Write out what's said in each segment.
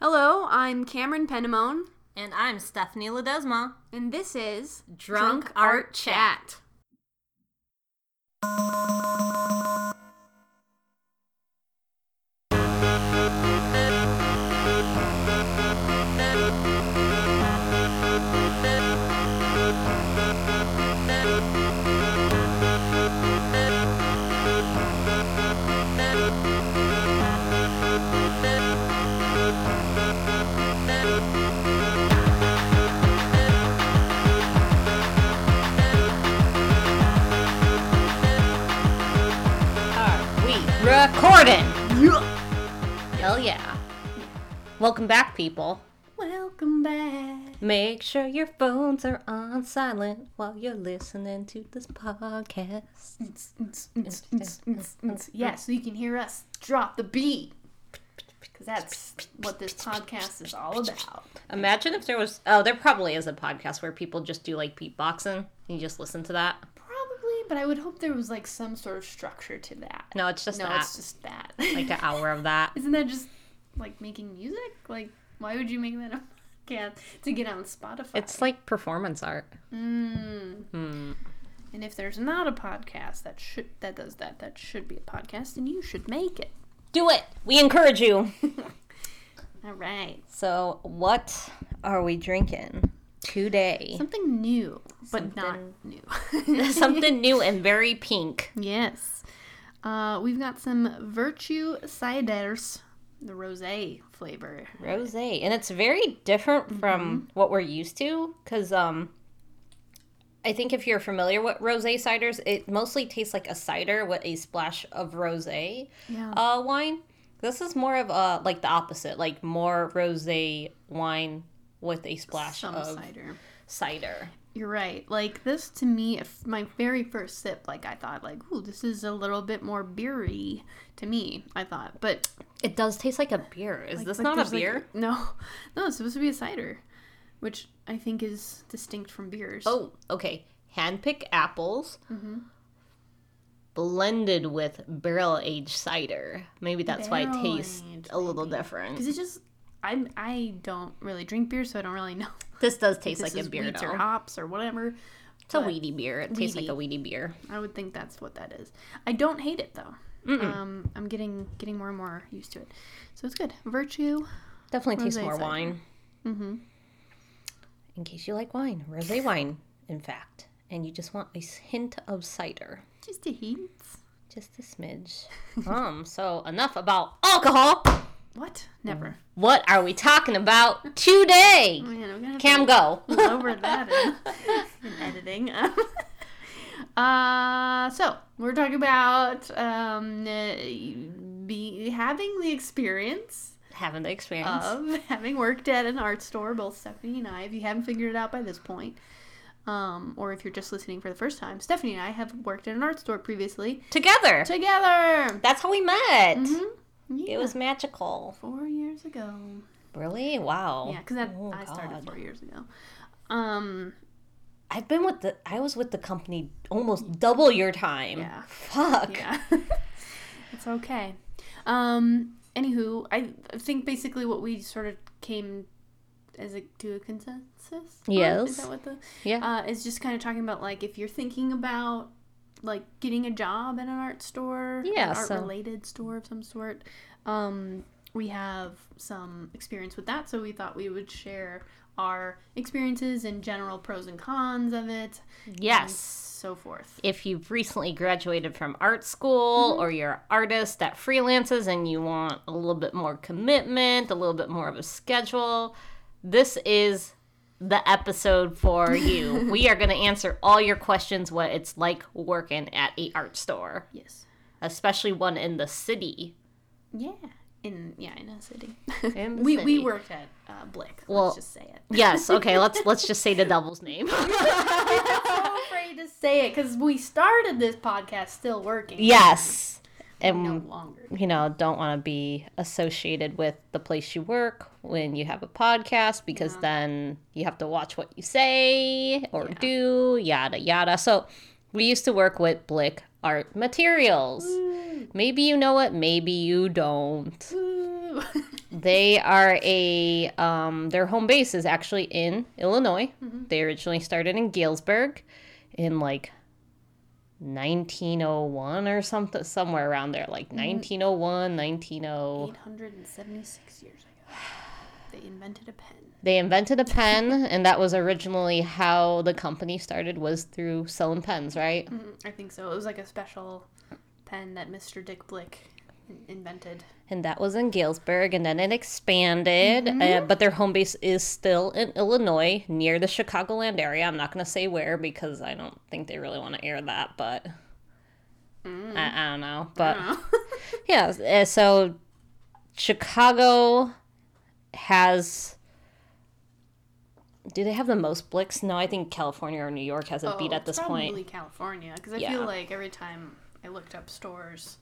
Hello, I'm Cameron Penamone, And I'm Stephanie Ledesma. and this is Drunk Art Chat. Are Welcome back, people. Welcome back. Make sure your phones are on silent while you're listening to this podcast. Yeah, so you can hear us drop the beat. Because that's what this podcast is all about. Imagine if there was. Oh, there probably is a podcast where people just do like beatboxing and you just listen to that. Probably, but I would hope there was like some sort of structure to that. No, it's just No, that. it's just that. like an hour of that. Isn't that just like making music? Like, why would you make that a podcast to get on Spotify? It's like performance art. Mm. Hmm. And if there's not a podcast that should that does that, that should be a podcast, and you should make it. Do it. We encourage you. All right, So, what are we drinking today? something new, but not new. Something new and very pink. yes, uh, we've got some Virtue ciders, the rosé flavor. Rose, and it's very different from what we're used to because um I think if you're familiar with rose ciders, it mostly tastes like a cider with a splash of rose Yeah. uh, wine. This is more of a like the opposite, like more rose wine with a splash Some of cider. cider. You're right. Like this to me, if my very first sip, like I thought, like, ooh, this is a little bit more beery to me. I thought, but It does taste like a beer. Is this like, not a there's, like, beer? no, no, it's supposed to be a cider, which I think is distinct from beers. Oh, okay. Handpick apples mm-hmm. blended with barrel aged cider. Maybe that's why it tastes Barrel-aged, a little different. because it's just I'm I don't really drink beer, so I don't really know. This does taste this like a beer, or hops or whatever. It's a weedy beer. It tastes like a weedy beer. I would think that's what that is. I don't hate it though. Um, I'm getting getting more and more used to it, so it's good. Virtue. Definitely tastes more cider. wine. Mm-hmm. In case you like wine, rosé wine, in fact, and you just want a hint of cider, Just a hint. just a smidge. um. So enough about alcohol. What? Never. What are we talking about today? Man, gonna have Cam, go. lower that in, in editing. uh, so we're talking about um, uh, be having the experience Having the experience. of having worked at an art store. Both Stephanie and I, if you haven't figured it out by this point, um, or if you're just listening for the first time, Stephanie and I have worked at an art store previously Together. together. That's how we met. Mhm. Yeah, It was magical. four years ago. Really? Wow. Yeah, because Oh, I started four years ago. Um, I've been with the I was with the company almost double your time. Yeah. Fuck. Yeah. it's okay. Um, anywho, I think basically what we sort of came as a to a consensus. on, Yes. Is that what the Yeah. uh is just kind of talking about like if you're thinking about like getting a job at an art store, Yeah, an art so- related store of some sort. Um, we have some experience with that, so we thought we would share our experiences and general pros and cons of it. yes. so forth. If you've recently graduated from art school Mm-hmm. or you're an artist that freelances and you want a little bit more commitment, a little bit more of a schedule, this is the episode for you. we are going to answer all your questions what it's like working at a art store, Yes. especially one in the city. Yeah. In yeah, in a city. In we city. we worked at uh, Blick. Well- let's just say it. Yes, okay, let's let's just say the devil's name. I'm so afraid to say it because we started this podcast still working. yes. No And longer. you know, don't want to be associated with the place you work when you have a podcast because then you have to watch what you say or Yeah. do, yada yada. So we used to work with Blick Art Materials. Maybe you know it, maybe you don't. They are a um, their home base is actually in Illinois. They originally started in Galesburg in like 1901 or something somewhere around there like 1901 190 876 years ago, they invented a pen. they invented a pen and that was originally how the company started was through selling pens right Mhm, I think so. It was like a special pen that Mr. Dick Blick invented. and that was in Galesburg, and then it expanded. Uh, but their home base is still in Illinois, near the Chicagoland area. I'm not going to say where because I don't think they really want to air that, but I, I don't know. But yeah, uh, so Chicago has. Do they have the most Blicks? No, I think California or New York has a beat Oh, at it's this point. Probably California, because I Yeah. feel like every time I looked up stores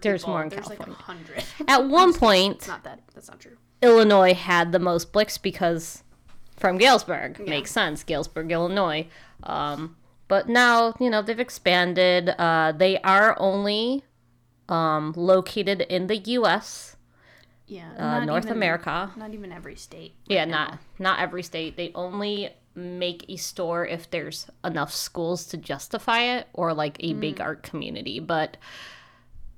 There's people, more in there's like California. hundred. At one point, not that. That's not true. Illinois had the most Blicks because from Galesburg. Makes sense. Galesburg, Illinois. Um, but now, you know, they've expanded. Uh, they are only um, located in the U.S., Yeah. uh, North even- America. Not even every state. Yeah, right not now. not every state. They only make a store if there's enough schools to justify it or like a big art community, but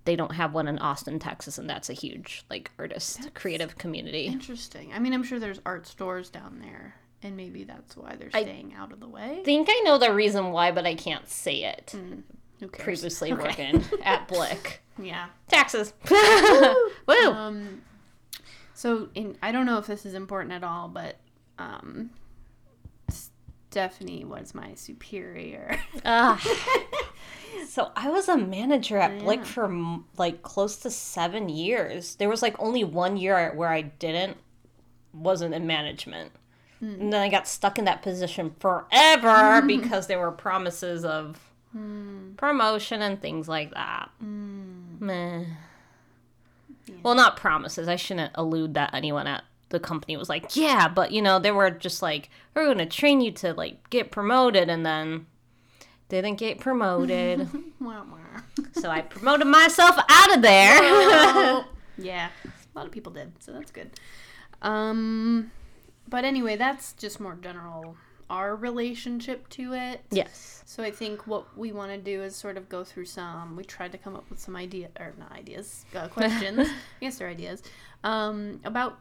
they don't have one in Austin, Texas, and that's a huge like artist creative community. Interesting. I mean, I'm sure there's art stores down there, and maybe that's why they're staying out of the way. I think I know the reason why, but I can't say it. Who cares? Previously Okay. working at Blick. Yeah. Taxes. Woo! Um. So, in I don't know if this is important at all, but um, Stephanie was my superior. Ah. so I was a manager at Blick for like close to seven years. There was like only one year where I didn't, wasn't in management. Hmm. And then I got stuck in that position forever because there were promises of hmm. promotion and things like that. Hmm. Meh. Well, not promises. I shouldn't allude that anyone at the company was like, yeah, but you know, they were just like, we're going to train you to like get promoted and then didn't get promoted. So I promoted myself out of there. yeah, a lot of people did, so that's good. Um, but anyway, that's just more general our relationship to it. yes. So I think what we want to do is sort of go through some. We tried to come up with some idea or not ideas, uh, questions. I guess they're ideas um, about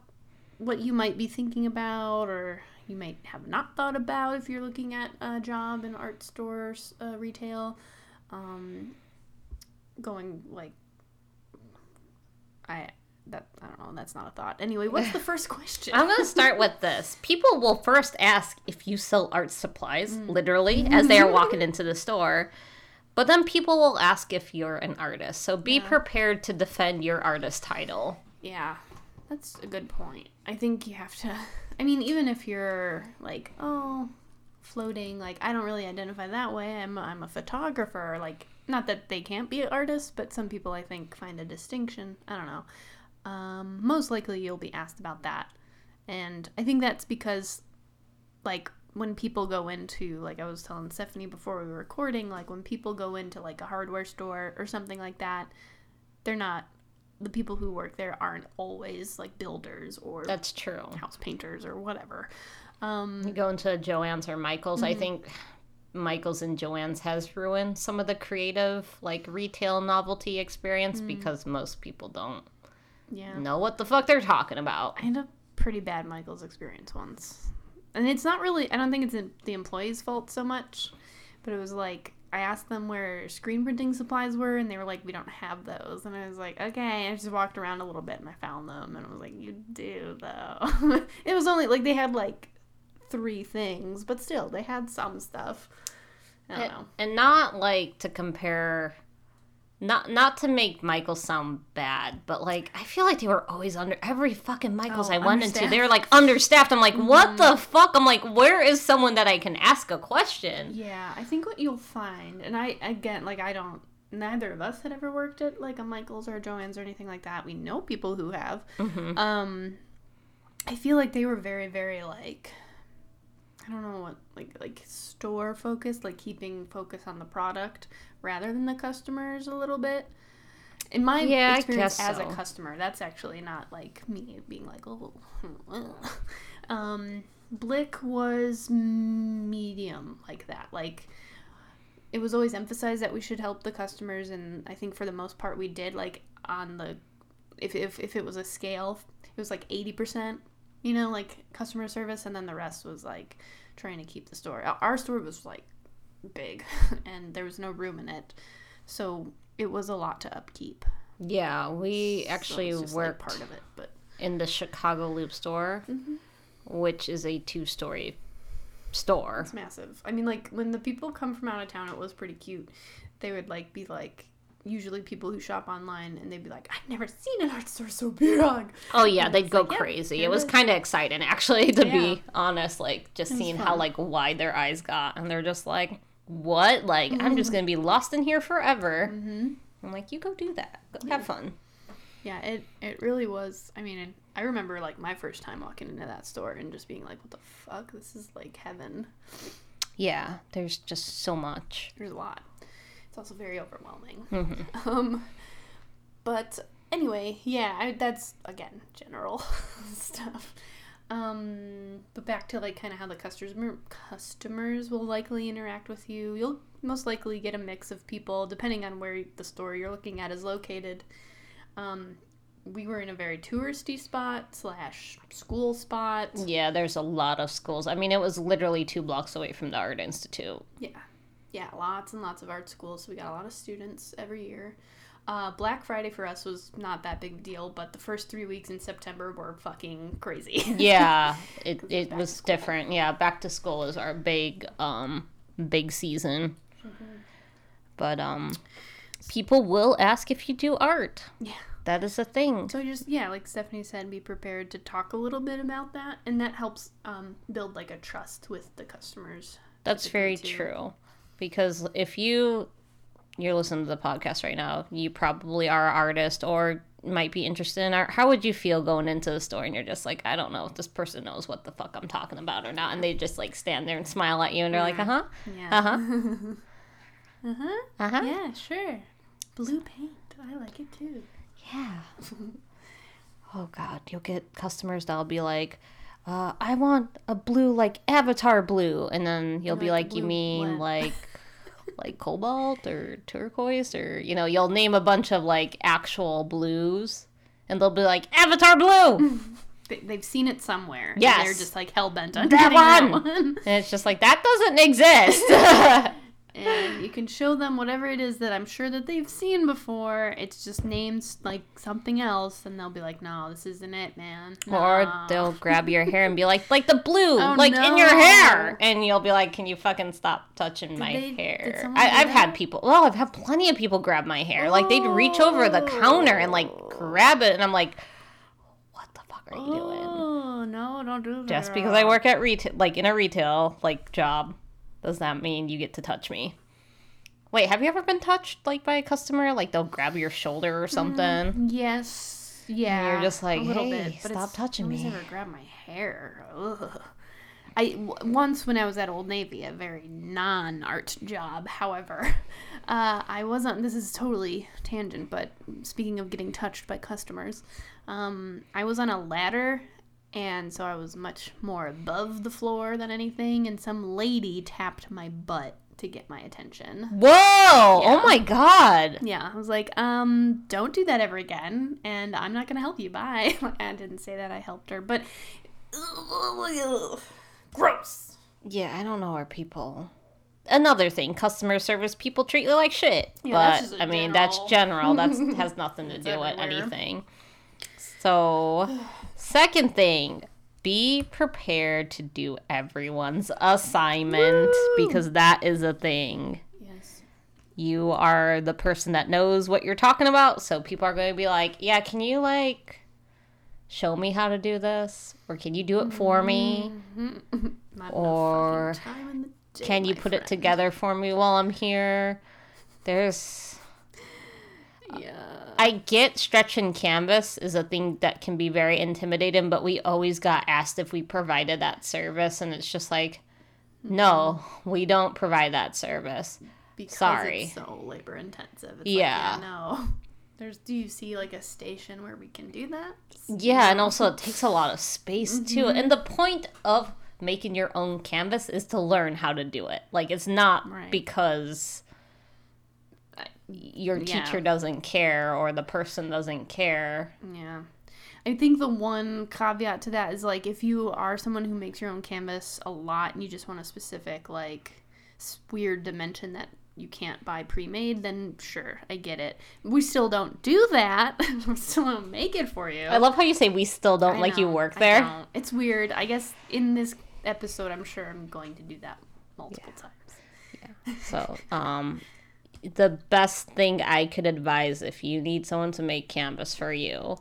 what you might be thinking about, or you might have not thought about if you're looking at a job in art stores, uh, retail. Um, going like, I that I don't know. That's not a thought. Anyway, what's the first question? I'm going to start with this. People will first ask if you sell art supplies, literally, as they are walking into the store. But then people will ask if you're an artist. So be prepared to defend your artist title. Yeah, that's a good point. I think you have to. I mean, even if you're like, oh, floating, like I don't really identify that way. I'm I'm a photographer. Like, not that they can't be artists, but some people I think find a distinction. I don't know. Um, most likely you'll be asked about that, and I think that's because, like, when people go into like I was telling Stephanie before we were recording, like when people go into like a hardware store or something like that, they're not the people who work there aren't always like builders or That's true. house painters or whatever. Um, You go into Joann's or Michael's. I think Michael's and Joann's has ruined some of the creative, like retail novelty experience because most people don't yeah, know what the fuck they're talking about. I had a pretty bad Michael's experience once, and it's not really. I don't think it's the employee's fault so much, but it was like I asked them where screen printing supplies were, and they were like, "We don't have those." And I was like, "Okay." I just walked around a little bit, and I found them, and I was like, "You do though." it was only like they had like three things, but still, they had some stuff. I don't and, know. and not like to compare not not to make Michael sound bad, but like I feel like they were always under every fucking Michael's Oh, I went into. They were like understaffed. I'm like, what the fuck? I'm like, where is someone that I can ask a question? Yeah, I think what you'll find, and I again, like I don't, neither of us had ever worked at like a Michaels or a Joann's or anything like that. We know people who have. Um, I feel like they were very, very like, I don't know what, like like store focused, like keeping focus on the product rather than the customers a little bit. in my Yeah, experience as so. a customer, that's actually not like me being like, oh, um, Blick was medium like that. Like, it was always emphasized that we should help the customers, and I think for the most part we did. Like on the, if if if it was a scale, it was like eighty percent, you know, like customer service, and then the rest was like trying to keep the store. Our- store was like big, and there was no room in it, so it was a lot to upkeep. Yeah, we actually it's just, like, part of it, but in the Chicago Loop store, mm-hmm. which is a two story store. it's massive. I mean, like when the people come from out of town, it was pretty cute. They would like be like. Usually, people who shop online and they'd be like, "I've never seen an art store so big." Oh yeah, they'd go like, crazy. here It was kind of exciting actually to Yeah. be honest, like just seeing how like wide their eyes got and they're just like, "What? Like I'm just going to be lost in here forever." Mm-hmm. I'm like, "You go do that. Go have fun." Yeah, it it really was. I mean, I remember like my first time walking into that store and just being like, "What the fuck? This is like heaven." Yeah, there's just so much. There's a lot. It's also very overwhelming. Mhm. Um, but anyway, yeah, I, that's again general stuff. Um, but back to like kind of how the customers customers will likely interact with you. You'll most likely get a mix of people depending on where the store you're looking at is located. Um, we were in a very touristy spot slash school spot. Yeah, there's a lot of schools. I mean, it was literally 2 blocks away from the Art Institute. Yeah. Yeah, lots and lots of art schools. So we got a lot of students every year. Uh, Black Friday for us was not that big a deal, but the first three weeks in September were fucking crazy. Yeah, it, was it was different. Yeah, back to school is our big um big season. Mm-hmm. But um people will ask if you do art. Yeah. That is a thing. so just yeah, like Stephanie said, be prepared to talk a little bit about that, and that helps um, build like a trust with the customers. That's very too. true. Because if you you're listening to the podcast right now, you probably are an artist or might be interested in art. How would you feel going into the store and you're just like, I don't know if this person knows what the fuck I'm talking about or not, and they just like stand there and smile at you and they're like, uh huh, Yeah. uh huh, uh huh. uh huh, Yeah, sure. Blue paint. I like it too. yeah. oh god, you'll get customers that'll be like. Uh, I want a blue like avatar blue, and then you'll be like like, you mean what?" like like cobalt or turquoise or you know you'll name a bunch of like actual blues and they'll be like avatar blue They, they've seen it somewhere. and Yes. They're just like hell bent on That getting that one. one. and it's just like that doesn't exist and you can show them whatever it is that I'm sure that they've seen before. It's just named like something else, and they'll be like, "No, this isn't it, man." or they'll grab your hair and be like like the blue Oh, like in your hair. And you'll be like can you fucking stop touching my they- hair? I, I've had people well i've had plenty of people grab my hair. Like they'd reach over the counter and like grab it and i'm like what the fuck are you doing? Oh no, don't do that. just because I work at retail, like in a retail like job, does that mean you get to touch me? Wait, have you ever been touched like by a customer? Like they'll grab your shoulder or something. Yes. Yeah. you're just like, a little "Hey, bit, but stop touching me." ever grabbed my hair. Ugh. I w- once when I was at Old Navy, a very non-art job. However, uh, I wasn't. This is totally tangent, but speaking of getting touched by customers, um, I was on a ladder, and so I was much more above the floor than anything. And some lady tapped my butt to get my attention. Whoa! Oh my god! Yeah, I was like, um, don't do that ever again, and I'm not gonna help you. Bye. I didn't say that I helped her, but gross. Yeah, I don't know our people. Another thing, customer service people treat you like shit. Yeah, but I mean, that's general- general. That's has nothing to do with anything. So, second thing, be prepared to do everyone's assignment because that is a thing. Yes. You are the person that knows what you're talking about, so people are going to be like, "Yeah, can you like show me how to do this or can you do it for me?" Mm-hmm. Not Or time in the day, Can you put it together for me while I'm here? There's Yeah. I get stretch and canvas is a thing that can be very intimidating, but we always got asked if we provided that service and it's just like no, mm-hmm. we don't provide that service. Because sorry. it's so labor intensive. It's Yeah. Like, yeah. No. There's do you see like a station where we can do that? Yeah, and also it takes a lot of space too. Mm-hmm. And the point of making your own canvas is to learn how to do it. Like it's not Right. because your Yeah. teacher doesn't care or the person doesn't care. Yeah. I think the one caveat to that is like if you are someone who makes your own canvas a lot and you just want a specific like weird dimension that you can't buy pre-made, then sure, I get it. We still don't do that. we still don't make it for you. I love how you say we still don't I like you know, work I there. It's weird. I guess in this episode, I'm sure I'm going to do that multiple times. Yeah. So, um, the best thing I could advise if you need someone to make canvas for you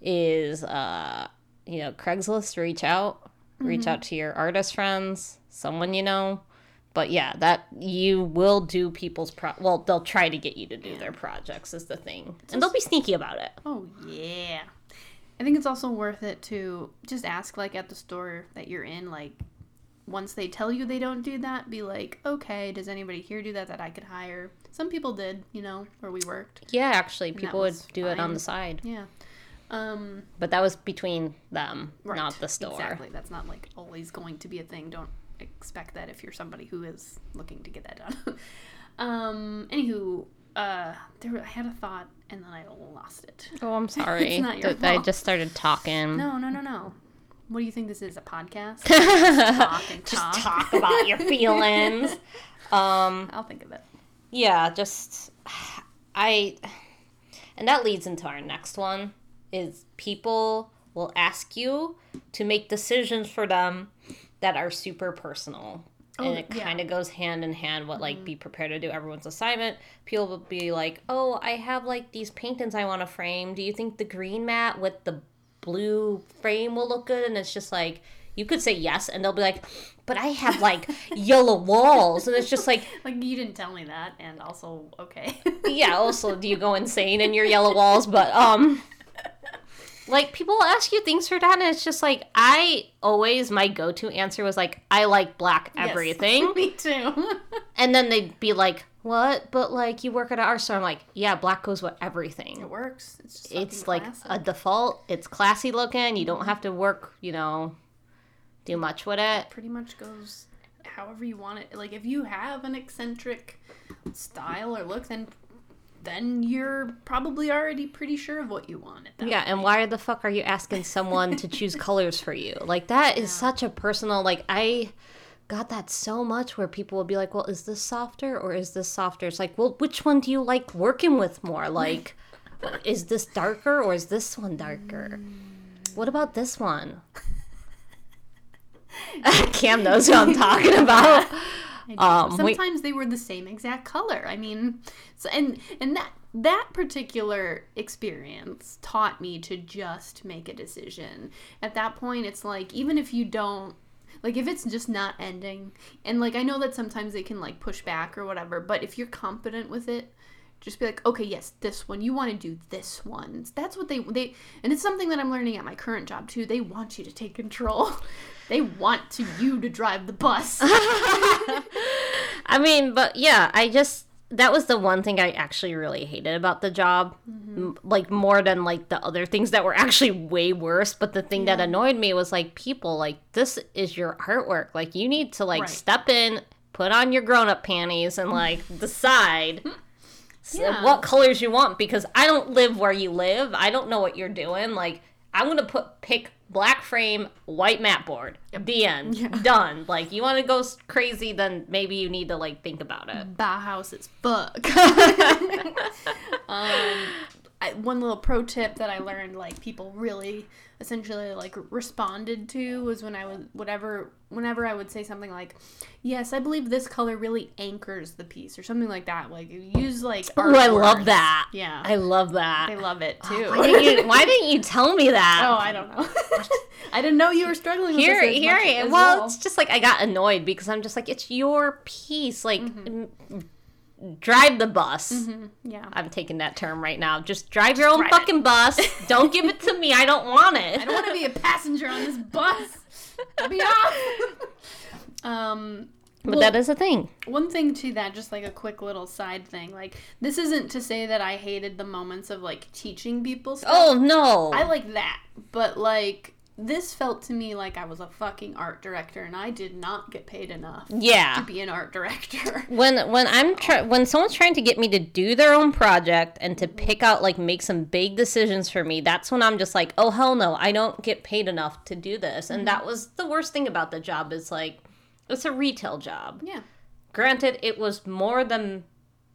is, uh, you know, Craigslist. Reach out, reach out to your artist friends, someone you know. But yeah, that you will do people's pro. Well, they'll try to get you to do their projects is the thing, and they'll be sneaky about it. Oh yeah. I think it's also worth it to just ask like at the store that you're in like once they tell you they don't do that be like okay does anybody here do that that I could hire some people did you know where we worked Yeah, actually, people would do it on the side, yeah um but that was between them, right. not the store. exactly that's not like always going to be a thing don't expect that if you're somebody who is looking to get that done um anywho uh there I had a thought and then I lost it Oh, I'm sorry. it's not your Th- I just started talking. No, no, no, no. What do you think this is? A podcast? talk and just talk. talk about your feelings. Um, I'll think of it. yeah, just I, and that leads into our next one is people will ask you to make decisions for them that are super personal. Oh, and it. Mm-hmm. kind of goes hand in hand what like be prepared to do everyone's assignment people will be like oh i have like these paintings i want to frame do you think the green mat with the blue frame will look good and it's just like you could say yes and they'll be like but i have like yellow walls and it's just like Like you didn't tell me that, and also okay. yeah also do you go insane in your yellow walls but um like people ask you things for that and it's just like i always my go-to answer was like i like black Yes. everything me too. and then they'd be like what but like you work at our store i'm like yeah black goes with everything. it works. It's just it's like classic. a default it's classy looking you don't mm-hmm. have to work you know do much with it pretty much goes however you want it. Like if you have an eccentric style or look, then then you're probably already pretty sure of what you want. At that Yeah, and why the fuck are you asking someone to choose colors for you? Like that is such a personal like I got that so much where people will be like, "Well, is this softer or is this softer?" It's like, "Well, which one do you like working with more? Like is this darker or is this one darker? What about this one?" Cam knows what I'm talking about. Um, we- Sometimes they were the same exact color. I mean, so, and and that that particular experience taught me to just make a decision. At that point, it's like even if you don't like if it's just not ending and like I know that sometimes they can like push back or whatever, but if you're confident with it, just be like, okay, yes, this one. You want to do this one. That's what they they and it's something that I'm learning at my current job too. They want you to take control. They want to you to drive the bus. I mean, but yeah, I just that was the one thing I actually really hated about the job, M- like more than like the other things that were actually way worse. But the thing that annoyed me was like people like this is your artwork, like you need to like Right. step in, put on your grown up panties, and like decide. Yeah. What colors you want because I don't live where you live. I don't know what you're doing. Like I'm gonna put pick black frame, white mat board. The end. Done. Like you want to go crazy, then maybe you need to like think about it. Bauhaus as fuck. um, I, one little pro tip that I learned, like people really essentially like responded to, was when I was whatever, whenever I would say something like, "Yes, I believe this color really anchors the piece," or something like that. Like use like. Oh, I love that. Yeah, I love that. I love it too. why, didn't you, why didn't you tell me that? oh, I don't know. I didn't know you were struggling with here, here. I- well, it's just like I got annoyed because I'm just like, it's your piece. Like, Mm-hmm. m- drive the bus. yeah. I'm taking that term right now. Just drive your own drive fucking bus. Don't give it to me. I don't want it. I don't want to be a passenger on this bus. Me off. um, But Well- that is a thing. One thing to that, just like a quick little side thing. Like, this isn't to say that I hated the moments of like teaching people stuff. Oh no. I like that. But like, this felt to me like I was a fucking art director and I did not get paid enough yeah. to be an art director. when when I'm try- when someone's trying to get me to do their own project and to mm-hmm. pick out like make some big decisions for me, that's when I'm just like, oh hell no, I don't get paid enough to do this. And that mm-hmm. was the worst thing about the job is like, it's a retail job. yeah. Granted, it was more than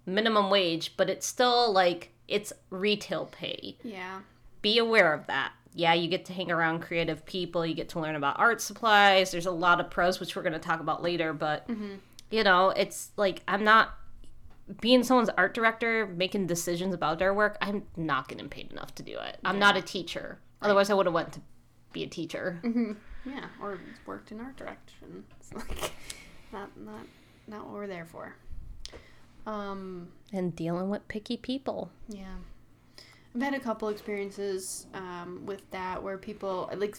minimum wage, but it's still like it's retail pay. Yeah. Be aware of that. Yeah, you get to hang around creative people. You get to learn about art supplies. There's a lot of pros, which we're going to talk about later. But you know, it's like I'm not being someone's art director, making decisions about their work. I'm not getting paid enough to do it. I'm not a teacher. Otherwise, I would have went to be a teacher. Yeah. Or worked in art direction. It's like not not not what we're there for. Um And dealing with picky people. Yeah. I've had a couple experiences um, with that where people like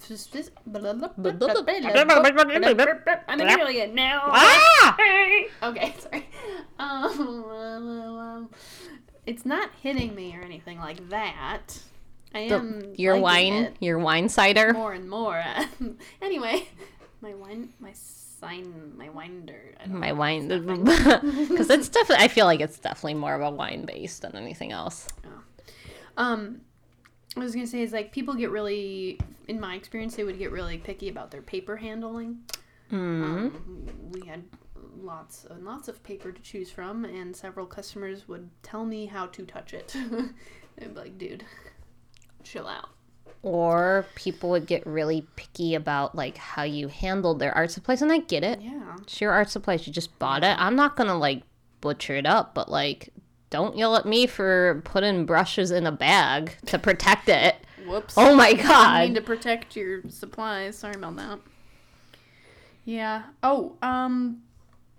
I'm hearing it now. Ah! Okay, sorry. Um, it's not hitting me or anything like that. I The- am your wine, your wine cider. more and more. anyway, my wine, my sign, my winder. My wine, because it's definitely. I feel like it's definitely more of a wine based than anything else. Um, I was gonna say is like people get really, in my experience, they would get really picky about their paper handling. Mm. Um, we had lots and lots of paper to choose from, and several customers would tell me how to touch it. They'd be like, "Dude, chill out." Or people would get really picky about like how you handled their art supplies, and I get it. Yeah, It's your art supplies. You just bought it. I'm not gonna like butcher it up, but like, don't yell at me for putting brushes in a bag to protect it. whoops. Oh my god. I mean to protect your supplies. Sorry about that. Yeah. Oh, um,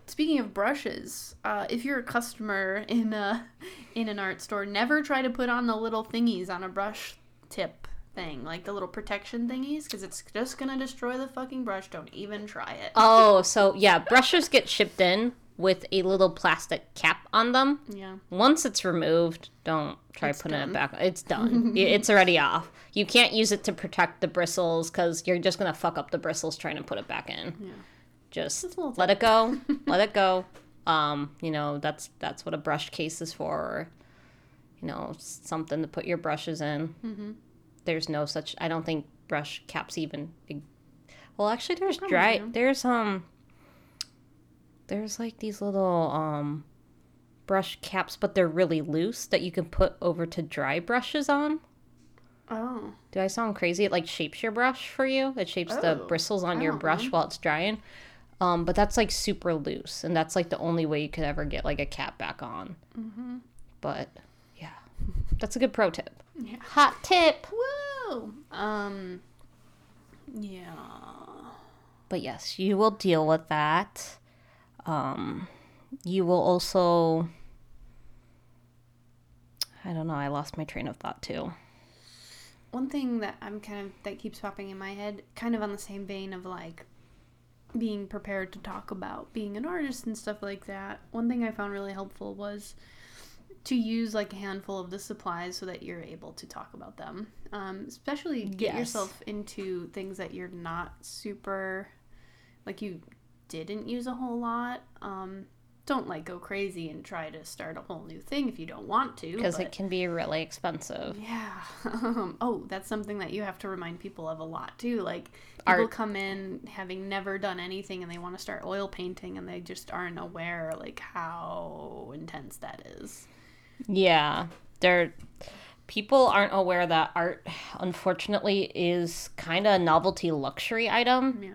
speaking of brushes, uh, if you're a customer in a in an art store, never try to put on the little thingies on a brush tip thing, like the little protection thingies, because it's just gonna destroy the fucking brush. Don't even try it. Oh, so yeah, brushes get shipped in with a little plastic cap on them. yeah. Once it's removed, don't try It's putting done. it back. It's done. It's already off. You can't use it to protect the bristles because you're just gonna fuck up the bristles trying to put it back in. Yeah. Just Just a little let it go. let it go. Um, you know that's that's what a brush case is for. Or, you know, something to put your brushes in. Mm-hmm. There's no such. I don't think brush caps even. Well, actually, there's dry. There's um. There's like these little um brush caps, but they're really loose that you can put over to dry brushes on. Oh. Do I sound crazy? It like shapes your brush for you. It shapes the Oh, bristles on I your brush know. while it's drying. Um, but that's like super loose, and that's like the only way you could ever get like a cap back on. Mm-hmm. But yeah, that's a good pro tip. Yeah. Hot tip. Woo. Um. Yeah. But yes, you will deal with that. Um, you will also. I don't know. I lost my train of thought too. one thing that I'm kind of that keeps popping in my head, kind of on the same vein of like being prepared to talk about being an artist and stuff like that. One thing I found really helpful was to use like a handful of the supplies so that you're able to talk about them. Um, especially get Yes. yourself into things that you're not super like you didn't use a whole lot. Um, don't like go crazy and try to start a whole new thing if you don't want to. Because but- it can be really expensive. yeah. Um, oh, that's something that you have to remind people of a lot too. Like people Art. come in having never done anything and they want to start oil painting and they just aren't aware like how intense that is. Yeah, they're people aren't aware that art unfortunately is kind of a novelty luxury item. Yeah.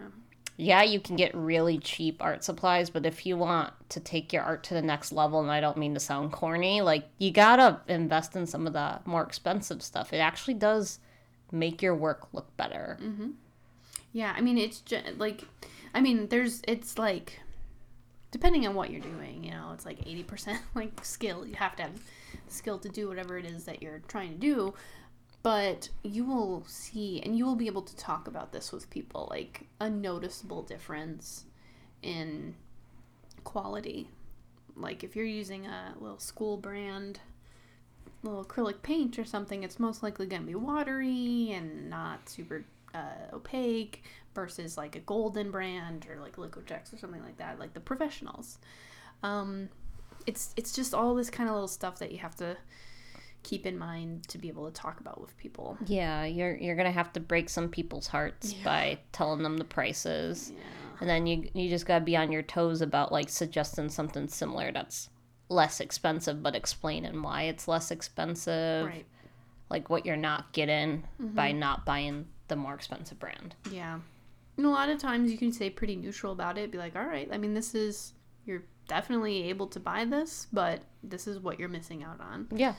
Yeah, you can get really cheap art supplies, but if you want to take your art to the next level, and I don't mean to sound corny, like you gotta invest in some of the more expensive stuff. It actually does make your work look better. Mm-hmm. Yeah, I mean it's ju- like I mean there's it's like depending on what you're doing, you know, it's like 80% like skill. You have to have skill to do whatever it is that you're trying to do. But you will see and you will be able to talk about this with people like a noticeable difference in quality. Like if you're using a little school brand little acrylic paint or something, it's most likely going to be watery and not super uh, opaque versus like a golden brand or like Liquitex or something like that, like the professionals. Um, it's it's just all this kind of little stuff that you have to keep in mind to be able to talk about with people. Yeah, you're you're gonna have to break some people's hearts Yeah. by telling them the prices, Yeah. and then you you just gotta be on your toes about like suggesting something similar that's less expensive, but explaining why it's less expensive, Right. like what you're not getting by mm-hmm. not buying the more expensive brand. Yeah. And a lot of times you can stay pretty neutral about it. Be like, all right, I mean, this is, you're definitely able to buy this, but this is what you're missing out on. Yeah,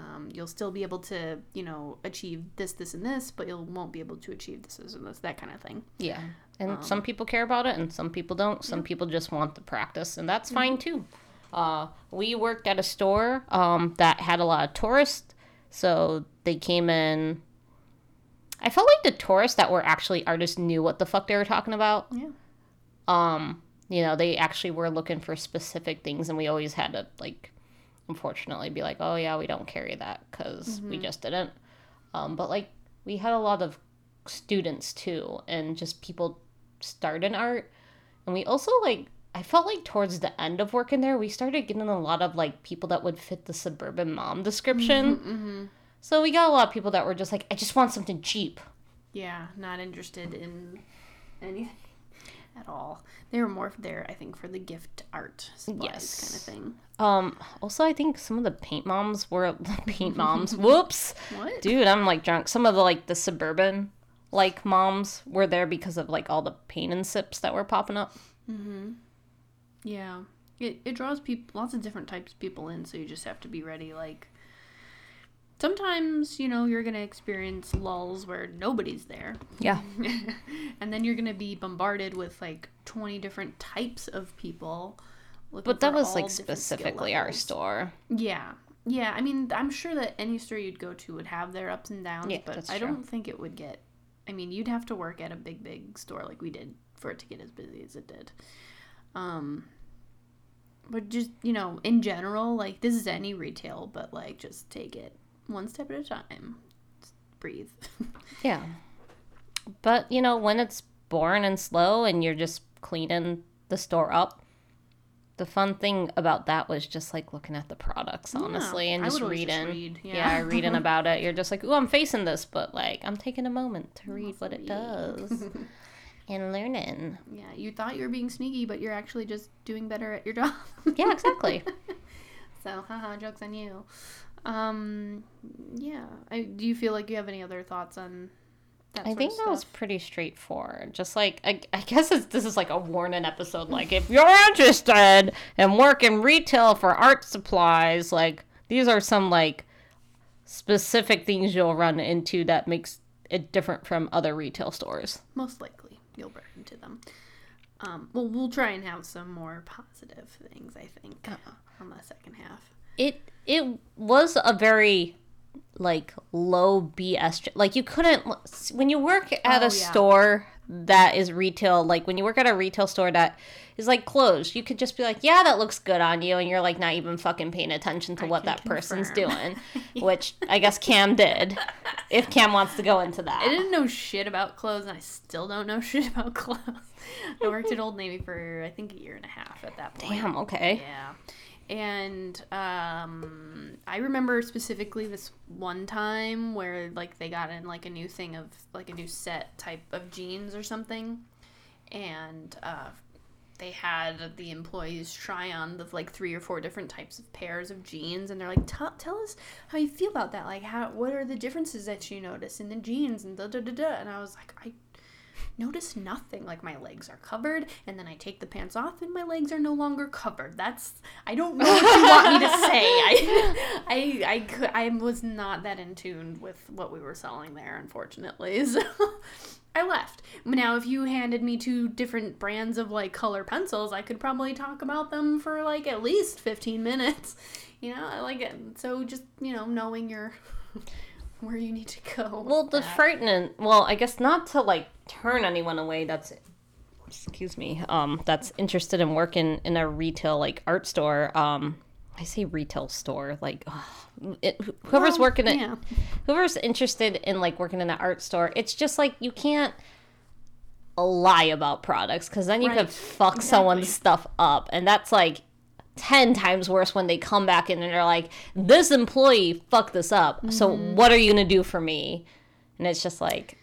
Um, you'll still be able to, you know, achieve this, this, and this, but you won't be able to achieve this, this, and this, that kind of thing. yeah. And Um, some people care about it, and some people don't. Some people just want the practice, and that's fine too. Uh, we worked at a store um, that had a lot of tourists, so they came in. I felt like the tourists that were actually artists knew what the fuck they were talking about. Yeah. Um, you know, they actually were looking for specific things, and we always had to like, unfortunately, be like, "Oh yeah, we don't carry that because we just didn't." Um, but like, we had a lot of students too, and just people start in art, and we also like. I felt like towards the end of working there, we started getting a lot of like people that would fit the suburban mom description. Mm-hmm. So we got a lot of people that were just like, I just want something cheap. Yeah. Not interested in anything at all. They were more there, I think, for the gift art supplies Yes. kind of thing. Um, also, I think some of the paint moms were paint moms. Whoops. What? Dude, I'm like drunk. Some of the like the suburban like moms were there because of like all the paint and sips that were popping up. Yeah. It, it draws people lots of different types of people in, so you just have to be ready. Like sometimes, you know, you're gonna experience lulls where nobody's there. Yeah. and then you're gonna be bombarded with like twenty different types of people. But that was like specifically our store. Yeah. Yeah, I mean, I'm sure that any store you'd go to would have their ups and downs, Yeah, but I true. don't think it would get. I mean, you'd have to work at a big, big store like we did for it to get as busy as it did. Um, but just you know, in general, like this is any retail, but like just take it one step at a time. Just breathe. Yeah. But, you know, when it's boring and slow and you're just cleaning the store up, the fun thing about that was just like looking at the products, honestly, Yeah, and just reading. read, yeah. reading about it. You're just like, ooh, I'm facing this, but like, I'm taking a moment to read what it does and learning. yeah, you thought you were being sneaky, but you're actually just doing better at your job. Yeah, exactly. So, haha, jokes on you. Um, yeah. I, do you feel like you have any other thoughts on that? I think that was pretty straightforward. Just like I, I guess it's, this is like a warning episode. Like if you're interested in working retail for art supplies, like these are some like specific things you'll run into that makes it different from other retail stores. most likely you'll run into them. Um, well, we'll try and have some more positive things. I think Uh-uh. on the second half. It it was a very like low BS. Like you couldn't when you work at Oh, a yeah. store that is retail. Like when you work at a retail store that is like closed, you could just be like, "Yeah, that looks good on you," and you're like not even fucking paying attention to I what that person's confirm. doing. Which I guess Cam did. If Cam wants to go into that, I didn't know shit about clothes, and I still don't know shit about clothes. I worked at Old Navy for I think a year and a half at that point. damn. Okay. Yeah. And um, I remember specifically this one time where like they got in like a new thing of like a new set type of jeans or something, and uh, they had the employees try on the like three or four different types of pairs of jeans, and they're like, "Tell us how you feel about that. Like, how what are the differences that you notice in the jeans?" And da da da da. And I was like, I notice nothing like my legs are covered and then i take the pants off and my legs are no longer covered that's i don't know what you want me to say i i i, could, I was not that in tune with what we were selling there unfortunately so i left now if you handed me two different brands of like color pencils i could probably talk about them for like at least 15 minutes you know i like it so just you know knowing your where you need to go Well, the that. frightening. Well, I guess not to like turn anyone away. That's excuse me, um, that's interested in working in a retail like art store, um, I say retail store, like it, whoever's Well, working at yeah. whoever's interested in like working in an art store, it's just like you can't lie about products because then you Right. could fuck Exactly. someone's stuff up, and that's like. 10 times worse when they come back in and they're like, This employee fucked this up. So, Mm-hmm. what are you going to do for me? And it's just like,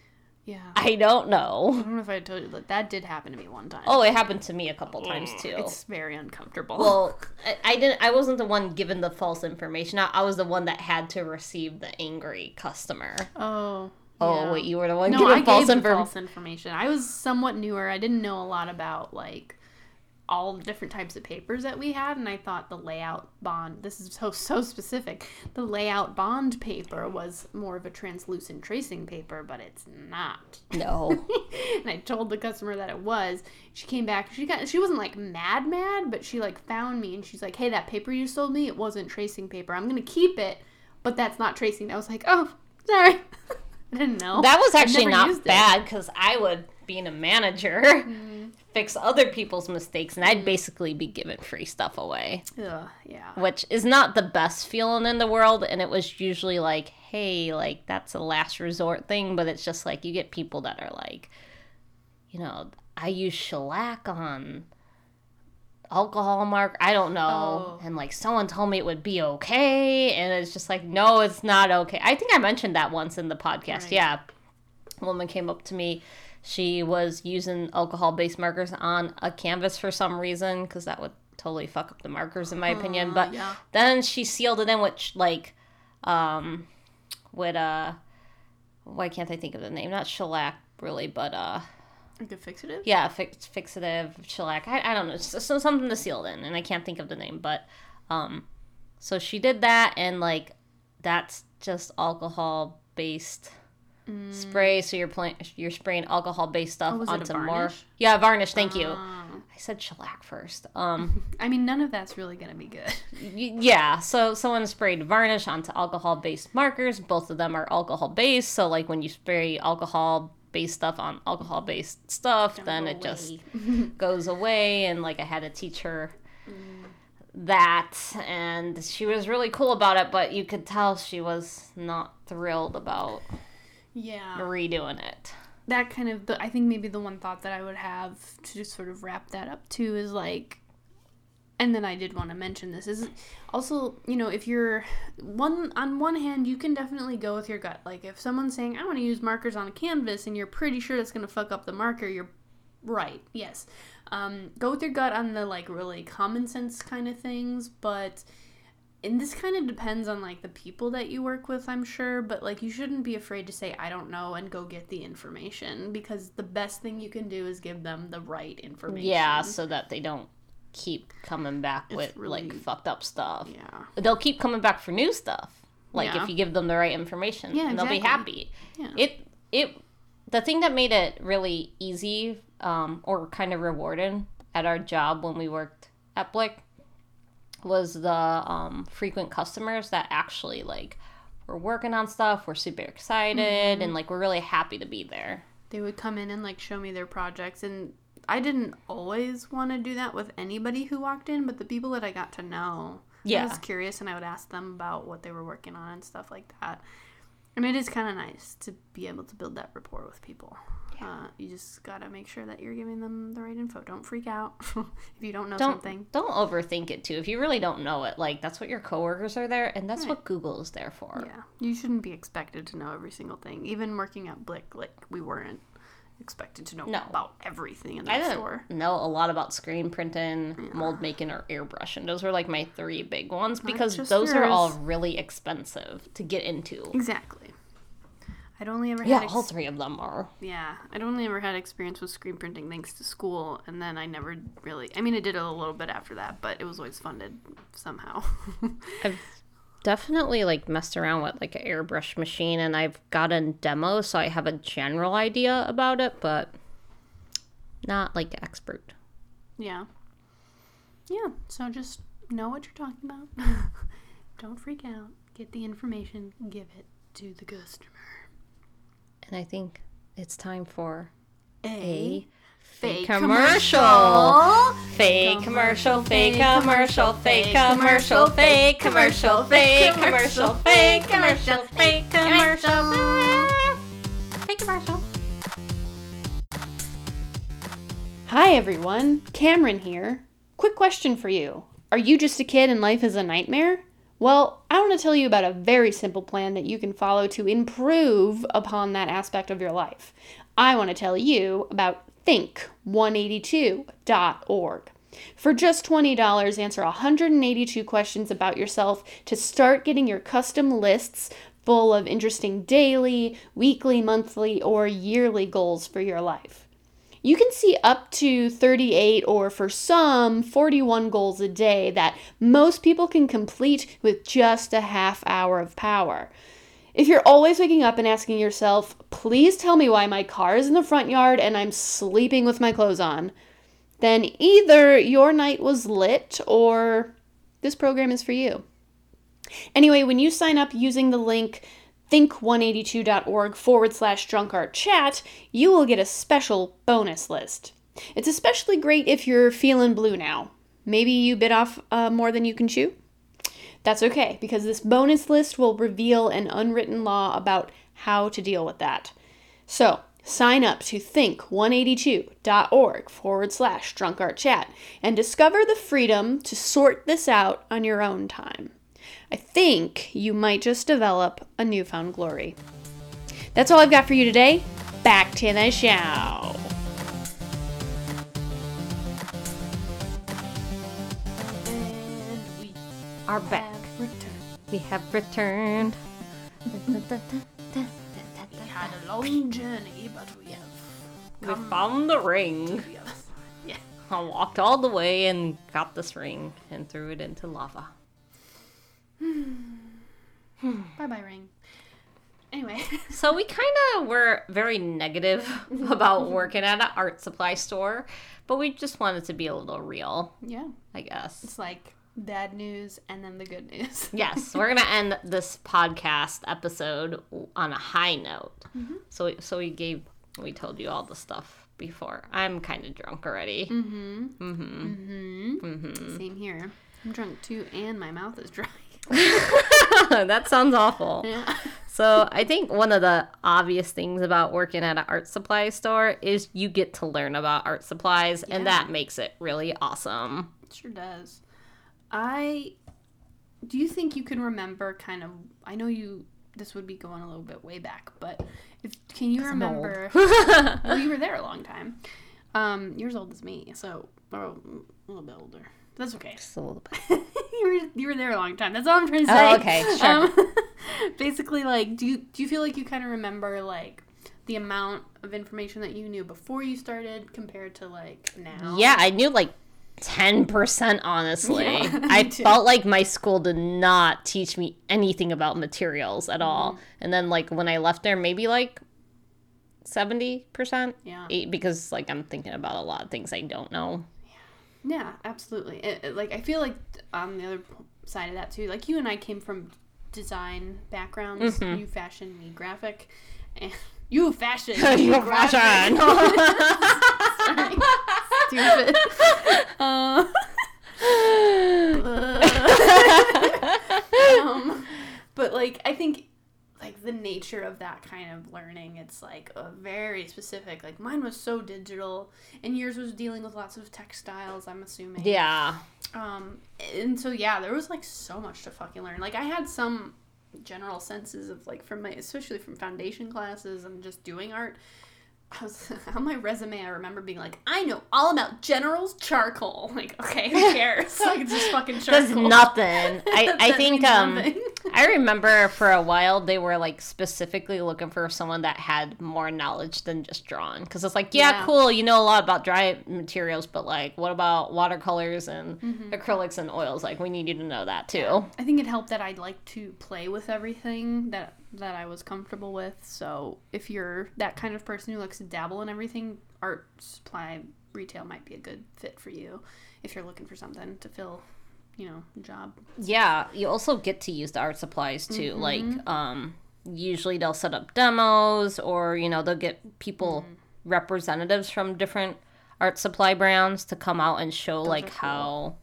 Yeah. I don't know. I don't know if I told you that that did happen to me one time. Oh, it happened to me a couple times too. it's very uncomfortable. Well, I, I didn't. I wasn't the one given the false information. I, I was the one that had to receive the angry customer. oh. Oh yeah. wait, you were the one No, given I false gave the information. false information. I was somewhat newer. I didn't know a lot about like all the different types of papers that we had, and I thought the layout bond. This is so so specific. The layout bond paper was more of a translucent tracing paper, but it's not. No. and I told the customer that it was. She came back. She got. She wasn't like mad, mad, but she like found me and she's like, "Hey, that paper you sold me, it wasn't tracing paper. I'm gonna keep it, but that's not tracing." I was like, "Oh, sorry, I didn't know." That was actually not bad because I would, being a manager, Mm-hmm. Fix other people's mistakes, and I'd mm. basically be giving free stuff away, Ugh, yeah. which is not the best feeling in the world. And it was usually like, hey, like that's a last resort thing, but it's just like you get people that are like, you know, I use shellac on alcohol mark i don't know Oh. and like someone told me it would be okay and it's just like no it's not okay i think i mentioned that once in the podcast Right. yeah a woman came up to me she was using alcohol based markers on a canvas for some reason because that would totally fuck up the markers in my opinion but yeah. then she sealed it in with sh- like um with uh why can't i think of the name not shellac really but uh Like a fixative. yeah, fix, fixative, shellac. I, I don't know. So something to seal it in, and I can't think of the name. But, um, so she did that, and like, that's just alcohol based spray. So you're playing, you're spraying alcohol based stuff. Oh, a onto more. Yeah, varnish. Thank you. Oh. I said shellac first. Um, I mean, none of that's really gonna be good. yeah. So someone sprayed varnish onto alcohol based markers. Both of them are alcohol based. So like when you spray alcohol based stuff on alcohol based stuff, then Go it just goes away and like I had to teach her that and she was really cool about it but you could tell she was not thrilled about yeah. redoing it that kind of the I think maybe the one thought that I would have to just sort of wrap that up too is like and then I did want to mention this is also, you know, if you're one on one hand, you can definitely go with your gut. Like if someone's saying I want to use markers on a canvas and you're pretty sure that's going to fuck up the marker, you're right. Yes. Um, go with your gut on the like really common sense kind of things, but and this kind of depends on like the people that you work with, I'm sure, but like you shouldn't be afraid to say I don't know and go get the information because the best thing you can do is give them the right information. yeah so that they don't keep coming back with really- like fucked up stuff Yeah. they'll keep coming back for new stuff like Yeah. if you give them the right information Yeah, and they'll be happy Yeah. it it the thing that made it really easy um, or kind of rewarding at our job when we worked at Blick was the um, frequent customers that actually like were working on stuff were super excited Mm-hmm. and like we're really happy to be there They would come in and like show me their projects and I didn't always want to do that with anybody who walked in, but the people that I got to know, I Yeah. was curious and I would ask them about what they were working on and stuff like that. And it is kind of nice to be able to build that rapport with people. Uh, you just gotta make sure that you're giving them the right info. Don't freak out if you don't know don't something. don't overthink it too if you really don't know it like that's what your coworkers are there and that's what google is there for Yeah, you shouldn't be expected to know every single thing. Even working at Blick, like we weren't expected to know No. about everything in didn't store. know a lot about screen printing, mold making, or airbrushing. Those were like my three big ones because those are all really expensive to get into. Exactly. I'd only ever Yeah, had ex- all three of them are. yeah, I'd only ever had experience with screen printing thanks to school, and then I never really. I mean, I did it a little bit after that, but it was always funded somehow. I've definitely like messed around with like an airbrush machine and I've gotten demos, so I have a general idea about it, but not like expert. yeah. Yeah. So just know what you're talking about. Don't freak out. Get the information. Give it to the customer. And I think it's time for A, a Fake commercial. Fake commercial, fake commercial, fake commercial, fake commercial, fake commercial, fake commercial, fake commercial, fake commercial. Hi everyone, Cameron here. Quick question for you. Are you just a kid and life is a nightmare? Well, I want to tell you about a very simple plan that you can follow to improve upon that aspect of your life. I want to tell you about think182.org. For just $20, answer 182 questions about yourself to start getting your custom lists full of interesting daily, weekly, monthly, or yearly goals for your life. You can see up to 38 or for some 41 goals a day that most people can complete with just a half hour of power. If you're always waking up and asking yourself, please tell me why my car is in the front yard and I'm sleeping with my clothes on, then either your night was lit or this program is for you. Anyway, when you sign up using the link think182.org forward slash drunkart chat, you will get a special bonus list. It's especially great if you're feeling blue now. Maybe you bit off uh, more than you can chew? That's okay, because this bonus list will reveal an unwritten law about how to deal with that. So, sign up to think182.org forward slash drunkart chat and discover the freedom to sort this out on your own time. I think you might just develop a newfound glory. That's all I've got for you today. Back to the show. We Are back. have returned. We have returned. We had a long journey, but we have We found the ring. the. Yeah. I walked all the way and got this ring and threw it into lava. Bye bye, ring. Anyway, So we kind of were very negative about working at an art supply store, but we just wanted to be a little real, yeah, I guess. it's like bad news and then the good news. Yes, we're gonna end this podcast episode on a high note. So, so we gave, we told you all the stuff before. I'm kind of drunk already. Mm-hmm. Mm-hmm. Mm-hmm. Same here. I'm drunk too, and my mouth is dry. that sounds awful. Yeah. So I think one of the obvious things about working at an art supply store is you get to learn about art supplies, and that makes it really awesome. It sure does. I do you think you can remember kind of I know you this would be going a little bit way back, but if can you remember well you were there a long time. Um you're as old as me, so or a little bit older. That's okay. Just a little bit. you were you were there a long time. That's all I'm trying to say. Oh, okay, sure. Um, basically like do you do you feel like you kind of remember like the amount of information that you knew before you started compared to like now? Yeah, I knew like 10% honestly. Yeah, I too. felt like my school did not teach me anything about materials at all. Mm-hmm. And then like when I left there maybe like 70%. Yeah. Eight, because like I'm thinking about a lot of things I don't know. Yeah, absolutely. It, it- like I feel like on the other side of that too, like you and I came from design backgrounds. Mm-hmm. You fashion, me graphic, and you fashion, You fashion. Sorry. Stupid. Uh, um, but like I think like the nature of that kind of learning it's like a very specific like mine was so digital and yours was dealing with lots of textiles i'm assuming yeah. um and so yeah there was like so much to fucking learn like i had some general senses of like from my especially from foundation classes and just doing art I was on my resume. I remember being like, "I know all about General's charcoal." Like, okay, who cares? like, it's just fucking charcoal. That's nothing. I, I think um nothing. I remember for a while they were like specifically looking for someone that had more knowledge than just drawing because it's like yeah, Yeah. cool you know a lot about dry materials but like what about watercolors and Mm-hmm. acrylics and oils like we need you to know that too I think it helped that I'd like to play with everything that that I was comfortable with. So if you're that kind of person who likes to dabble in everything, art supply retail might be a good fit for you. If you're looking for something to fill, you know, job. yeah you also get to use the art supplies too Mm-hmm. like um usually they'll set up demos or you know they'll get people Mm-hmm. representatives from different art supply brands to come out and show like cool. how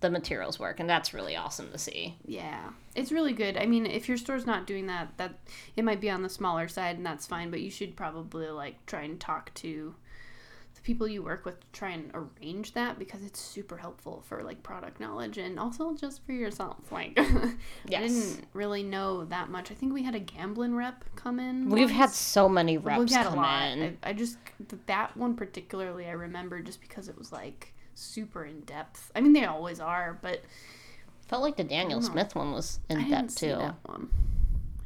the materials work, and that's really awesome to see. Yeah, it's really good. I mean, if your store's not doing that, that it might be on the smaller side, and that's fine. But you should probably like try and talk to the people you work with to try and arrange that because it's super helpful for like product knowledge and also just for yourself. Like, I didn't really know that much. I think we had a Gamblin rep come in. We've had so many reps We've had a come lot. in. I, I just that one particularly I remember just because it was like super in depth. I mean, they always are, but Felt like the Daniel. Smith one was in depth too.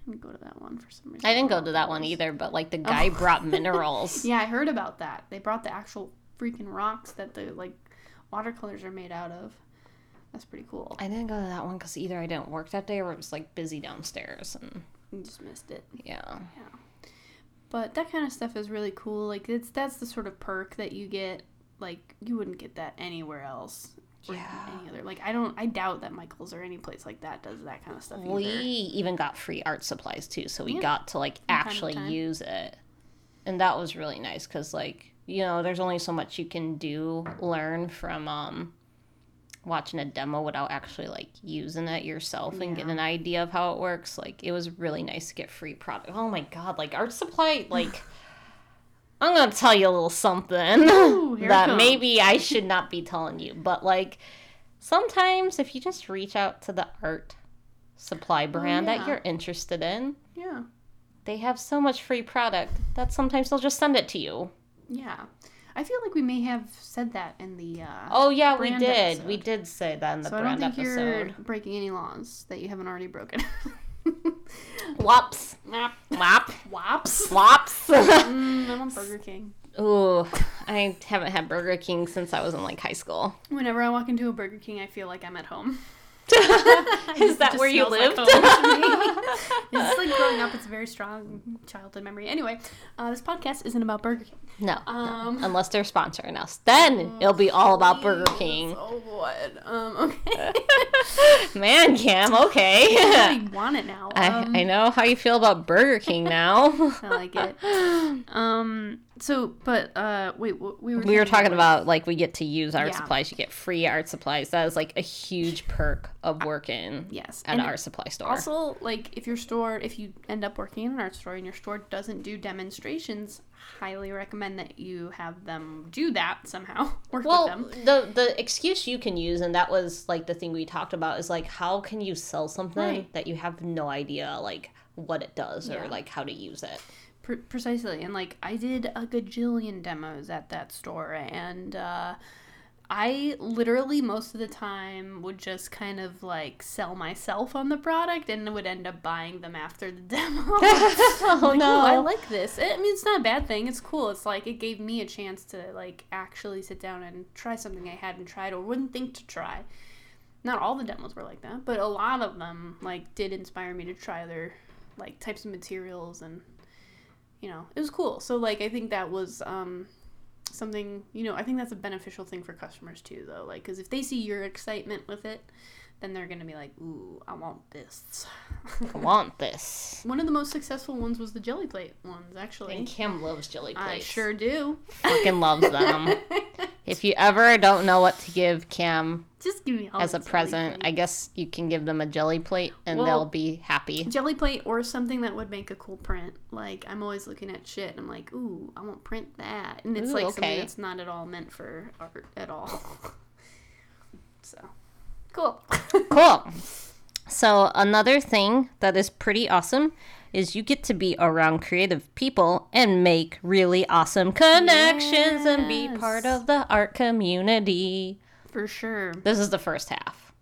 That one. I didn't go to that one for some reason. I didn't go to that one either, but like the guy brought minerals. Yeah, I heard about that. They brought the actual freaking rocks that the like watercolors are made out of. That's pretty cool. I didn't go to that one because either I didn't work that day or it was like busy downstairs, and You just missed it. Yeah. Yeah, But that kind of stuff is really cool. Like it's that's the sort of perk that you get. Like you wouldn't get that anywhere else. Or Yeah. Any other like I don't I doubt that Michaels or any place like that does that kind of stuff we either. even got free art supplies too, so we Yeah. got to like to actually time. use it, and that was really nice because like you know there's only so much you can do learn from um watching a demo without actually like using it yourself and get Yeah. an idea of how it works like it was really nice to get free product oh my god like art supply like i'm gonna tell you a little something Ooh, that maybe i should not be telling you but like sometimes if you just reach out to the art supply brand that yeah. you're interested in Yeah. they have so much free product that sometimes they'll just send it to you Yeah. I feel like we may have said that in the uh oh yeah we Brand did we did say that in the so I don't brand think episode you're breaking any laws that you haven't already broken. Wops. Wop. Wops. Wops. Mm, I'm on Burger King. Ooh, I haven't had Burger King since I was in like high school. Whenever I walk into a Burger King, I feel like I'm at home. Is that where you like lived? me. it's like growing up. It's a very strong childhood memory. Anyway, uh, this podcast isn't about Burger King. No, Um, no, unless they're sponsoring us. Then it'll be all about Burger King. Oh what? Um. Okay. Man, Cam, I okay. really want it now. I, Um, I know how you feel about Burger King now. I like it. Um. So, but uh, wait. We were we were talking was- about like we get to use art Yeah. supplies. You get free art supplies. That is like a huge perk of working yes, at and an art supply store. Also, like if your store, if you end up working in an art store and your store doesn't do demonstrations, highly recommend that you have them do that somehow. Work Well, with them. the the excuse you can use, and that was like the thing we talked about, is like how can you sell something Right. that you have no idea like what it does or like how to use it. Pre- precisely, and like I did a gajillion demos at that store, and uh, I literally most of the time would just kind of like sell myself on the product, and would end up buying them after the demo. oh like, no! I like this. I mean, it's not a bad thing. It's cool. It's like it gave me a chance to like actually sit down and try something I hadn't tried or wouldn't think to try. Not all the demos were like that, but a lot of them like did inspire me to try other like types of materials and you know it was cool. So like I think that was um something you know I think that's a beneficial thing for customers too though like because if they see your excitement with it then they're gonna be like ooh I want this. I want this. One of the most successful ones was the jelly plate ones, actually. And Kim loves jelly plates. I sure do. fucking loves them. if you ever don't know what to give Cam Just give me all as a present, I guess you can give them a jelly plate and Well- they'll be happy. jelly plate or something that would make a cool print. Like I'm always looking at shit and I'm like, ooh, I want to print that, and it's Ooh, like okay. something that's not at all meant for art at all. so, cool. Cool. So, another thing that is pretty awesome is you get to be around creative people and make really awesome connections and be part of the art community. for sure. This is the first half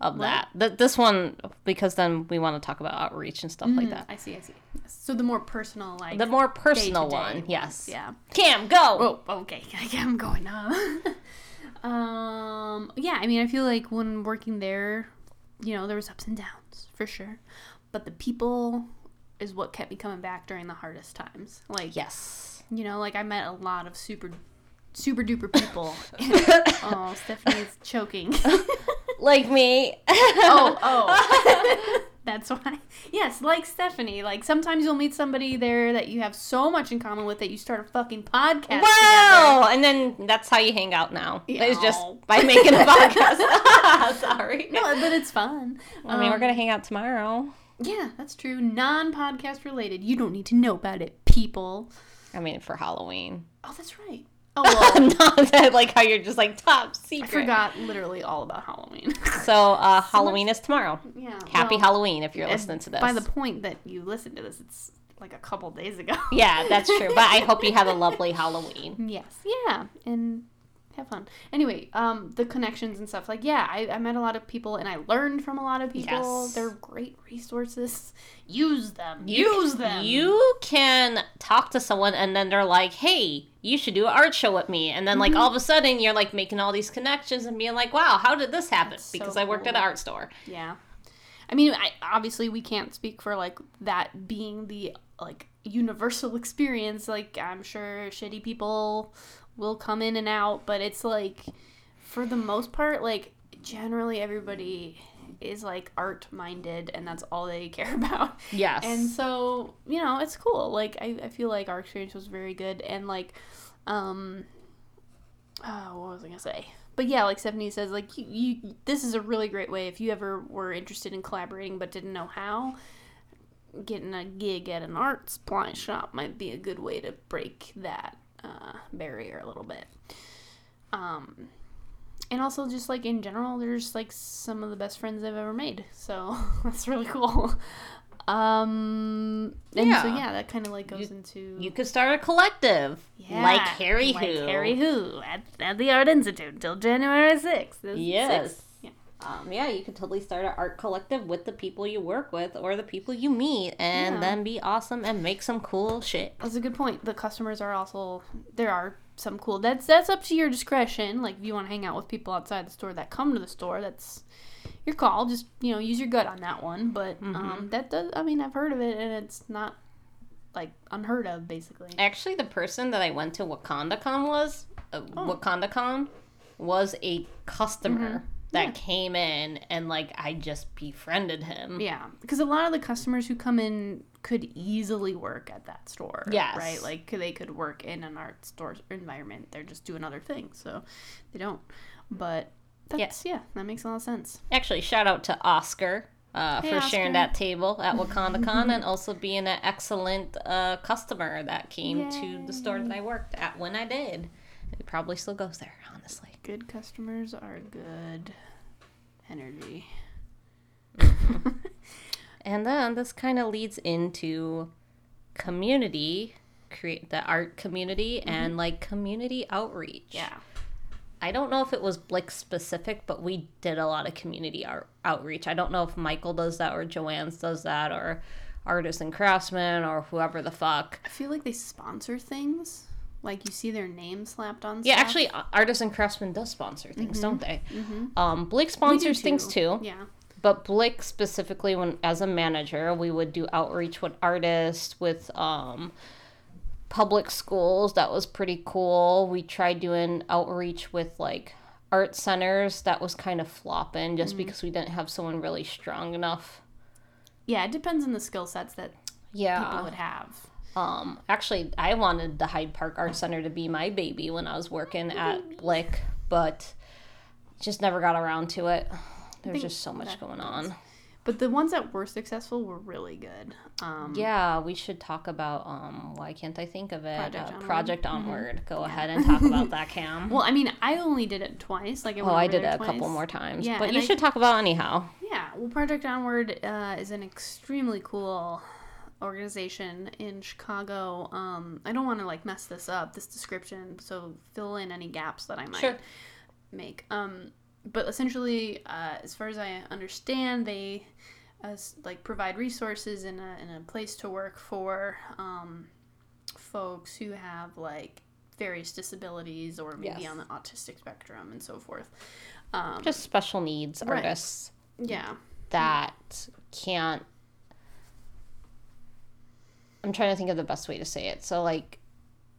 of that. Th- this one, because then we want to talk about outreach and stuff like that. I see. I see. So the more personal, like The more personal one, ones, yes. Yeah. Cam, go! Oh, okay. I'm going. Uh, um, yeah. I mean, I feel like when working there, you know, there was ups and downs for sure, but the people is what kept me coming back during the hardest times. Like, Yes. you know, like I met a lot of super, super duper people. oh, Stephanie's choking. Like me. oh, oh. That's why. Yes, like Stephanie. Like sometimes you'll meet somebody there that you have so much in common with that you start a fucking podcast together. Wow! And then that's how you hang out now. It's just by making a podcast. Sorry. No, but it's fun. I mean, we're Um, gonna hang out tomorrow. Yeah, that's true. Non-podcast related. You don't need to know about it, people. I mean, for Halloween. Oh, that's right. Oh well, Not that, like how you're just like top secret. I forgot literally all about Halloween. So, uh, Halloween is tomorrow. yeah. Happy well, Halloween if you're listening to this. By the point that you listen to this, it's like a couple days ago. yeah, that's true. But I hope you had a lovely Halloween. Yes. Yeah. And have fun. Anyway, um, the connections and stuff. Like, yeah, I, I met a lot of people and I learned from a lot of people. Yes. They're great resources. Use them. Use them. You can talk to someone and then they're like, hey, you should do an art show with me. And then, like, Mm-hmm. all of a sudden, you're like making all these connections and being like, wow, how did this happen? That's so because I worked at cool. an art store. Yeah. I mean, I, obviously, we can't speak for like that being the like universal experience. Like, I'm sure shitty people will come in and out, but it's like, for the most part, like generally everybody is like art minded, and that's all they care about. Yes. And so, you know, it's cool. Like I, I feel like our experience was very good and like um oh, what was I gonna say? But yeah, like Stephanie says, like you, you this is a really great way if you ever were interested in collaborating but didn't know how. Getting a gig at an art supply shop might be a good way to break that uh, barrier a little bit. Um, and also just like in general, they're just like some of the best friends I've ever made. So that's really cool. Um, and so Yeah. yeah, that kind of like goes into you could start a collective. yeah, Like Hairy like Who. Hairy Who at, at the Art Institute until January sixth. Yes. Yeah. Um, yeah, you could totally start an art collective with the people you work with or the people you meet and Yeah. then be awesome and make some cool shit. That's a good point. The customers are also there are some cool. That's that's up to your discretion. Like if you want to hang out with people outside the store that come to the store, that's your call. Just you know use your gut on that one. But Mm-hmm. um, that does. I mean, I've heard of it, and it's not like unheard of, basically. Actually, the person that I went to WakandaCon was, uh, Oh. WakandaCon was a customer that Yeah. came in and like I just befriended him. Yeah, because a lot of the customers who come in could easily work at that store. Yes. Right? Like they could work in an art store environment. They're just doing other things, so they don't. But that's yeah, that makes a lot of sense. Actually, shout out to Oscar uh, Hey, for Oscar. sharing that table at WakandaCon and also being an excellent uh, customer that came to the store that I worked at when I did. He probably still goes there, honestly. Good customers are good energy. Mm-hmm. And then this kind of leads into community, create the art community, and mm-hmm. like community outreach. Yeah. I don't know if it was Blick specific, but we did a lot of community out- outreach. I don't know if Michael does that or Jo-Ann's does that or Artists and Craftsmen or whoever the fuck. I feel like they sponsor things. Like you see their name slapped on. Yeah, stuff. actually, Artists and Craftsmen does sponsor things, don't they? Mhm. Um, do sponsors things too. Yeah. but Blick specifically when as a manager we would do outreach with artists with um public schools that was pretty cool we tried doing outreach with like art centers that was kind of flopping just because we didn't have someone really strong enough Yeah, it depends on the skill sets that yeah people would have. Um actually i wanted the hyde park art center to be my baby when i was working at blick but just never got around to it there's just so much going happens. on But the ones that were successful were really good. Um, Yeah, we should talk about um why can't I think of it? Project uh, Onward. Project Onward. Go ahead and talk about that, Cam. Well, I mean, I only did it twice. Like, I oh, I did it a couple more times. Yeah, but you I- should talk about it anyhow. Yeah, well, Project Onward uh, is an extremely cool organization in Chicago. Um, I don't want to like mess this up, this description, so fill in any gaps that I might Sure. make. Um, but essentially, uh, as far as I understand, they uh, like provide resources and a, and a place to work for um, folks who have like various disabilities or maybe Yes. on the autistic spectrum and so forth. Um, Just special needs Right. artists yeah. that can't I'm trying to think of the best way to say it. So like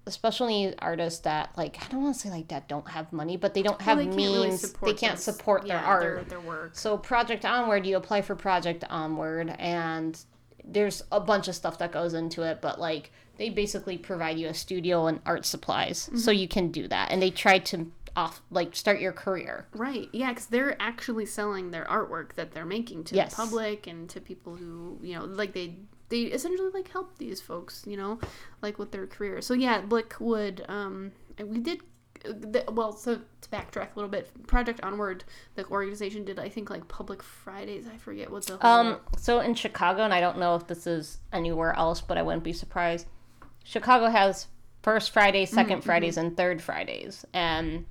especially artists that like I don't want to say like that don't have money, but they don't have Well, they can't means. really they can't this- support their yeah, art. their, their work. So Project Onward, you apply for Project Onward, and there's a bunch of stuff that goes into it, but like they basically provide you a studio and art supplies, so Mm-hmm. you can do that. And they try to off like start your career. Right. Yeah, because they're actually selling their artwork that they're making to Yes. the public and to people who, you know, like they they essentially like help these folks, you know, like with their career. So yeah, Blick would um we did the, well, so to backtrack a little bit, Project Onward, the organization did I think like public Fridays. I forget what the Um, so in Chicago, and I don't know if this is anywhere else, but I wouldn't be surprised. Chicago has first Fridays, 2nd Fridays, and third Fridays, and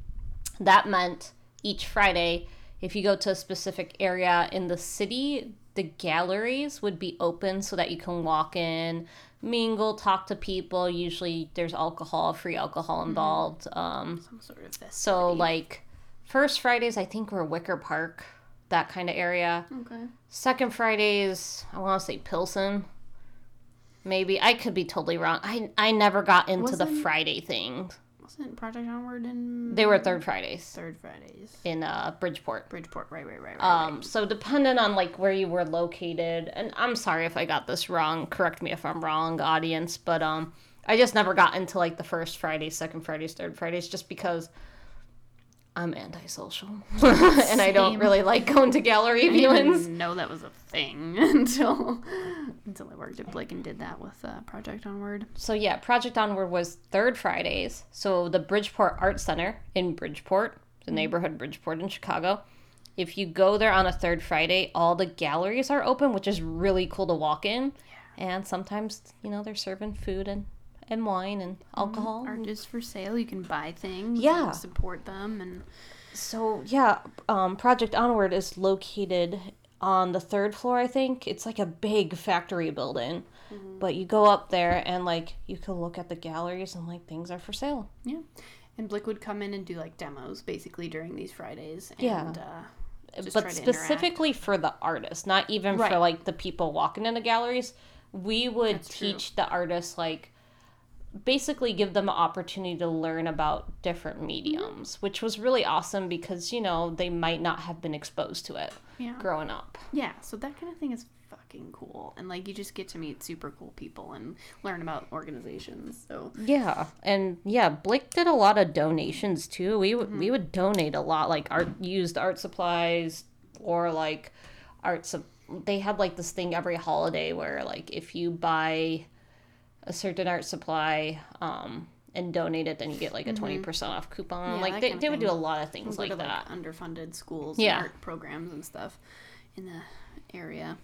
that meant each Friday, if you go to a specific area in the city, the galleries would be open so that you can walk in, mingle, talk to people. Usually, there's alcohol, free alcohol involved. Um, some sort of festivity. so like first Fridays, I think were Wicker Park, that kind of area. okay. Second Fridays, I want to say Pilsen. Maybe I could be totally wrong. I I never got into the Wasn't- Friday thing. Wasn't Project Onward in They were third Fridays third Fridays? in uh, Bridgeport. Bridgeport, right, right, right, right. Um, so dependent on like where you were located, and I'm sorry if I got this wrong. Correct me if I'm wrong, audience. But um, I just never got into like the first Fridays, second Fridays, third Fridays, just because I'm antisocial and I don't really like going to gallery I didn't viewings. know that was a thing until until I worked at Blick and did that with uh, Project Onward. So yeah, Project Onward was third Fridays. So the Bridgeport Art Center in Bridgeport, the neighborhood Bridgeport in Chicago. If you go there on a third Friday, all the galleries are open, which is really cool to walk in. And sometimes, you know, they're serving food and, and wine and alcohol. Art is for sale. You can buy things. Yeah. and support them and So yeah, um, Project Onward is located on the third floor. I think it's like a big factory building, but you go up there and like you can look at the galleries and like things are for sale. yeah. And Blick would come in and do like demos basically during these Fridays. And, Yeah. Uh, just but to interact. specifically for the artists, not even for like the people walking in the galleries. We would That's true. teach the artists like basically give them an opportunity to learn about different mediums, which was really awesome because you know they might not have been exposed to it yeah. growing up. Yeah. So that kind of thing is fucking cool. And like you just get to meet super cool people and learn about organizations. So Yeah, and yeah, Blick did a lot of donations too. We would Mm-hmm. we would donate a lot, like art used art supplies or like art. Sup- they had like this thing every holiday where like if you buy a certain art supply um, and donate it, then you get like a twenty percent off coupon. Mm-hmm. Yeah, like they, they would do a lot of things go like that. underfunded schools Yeah. art programs and stuff in the area.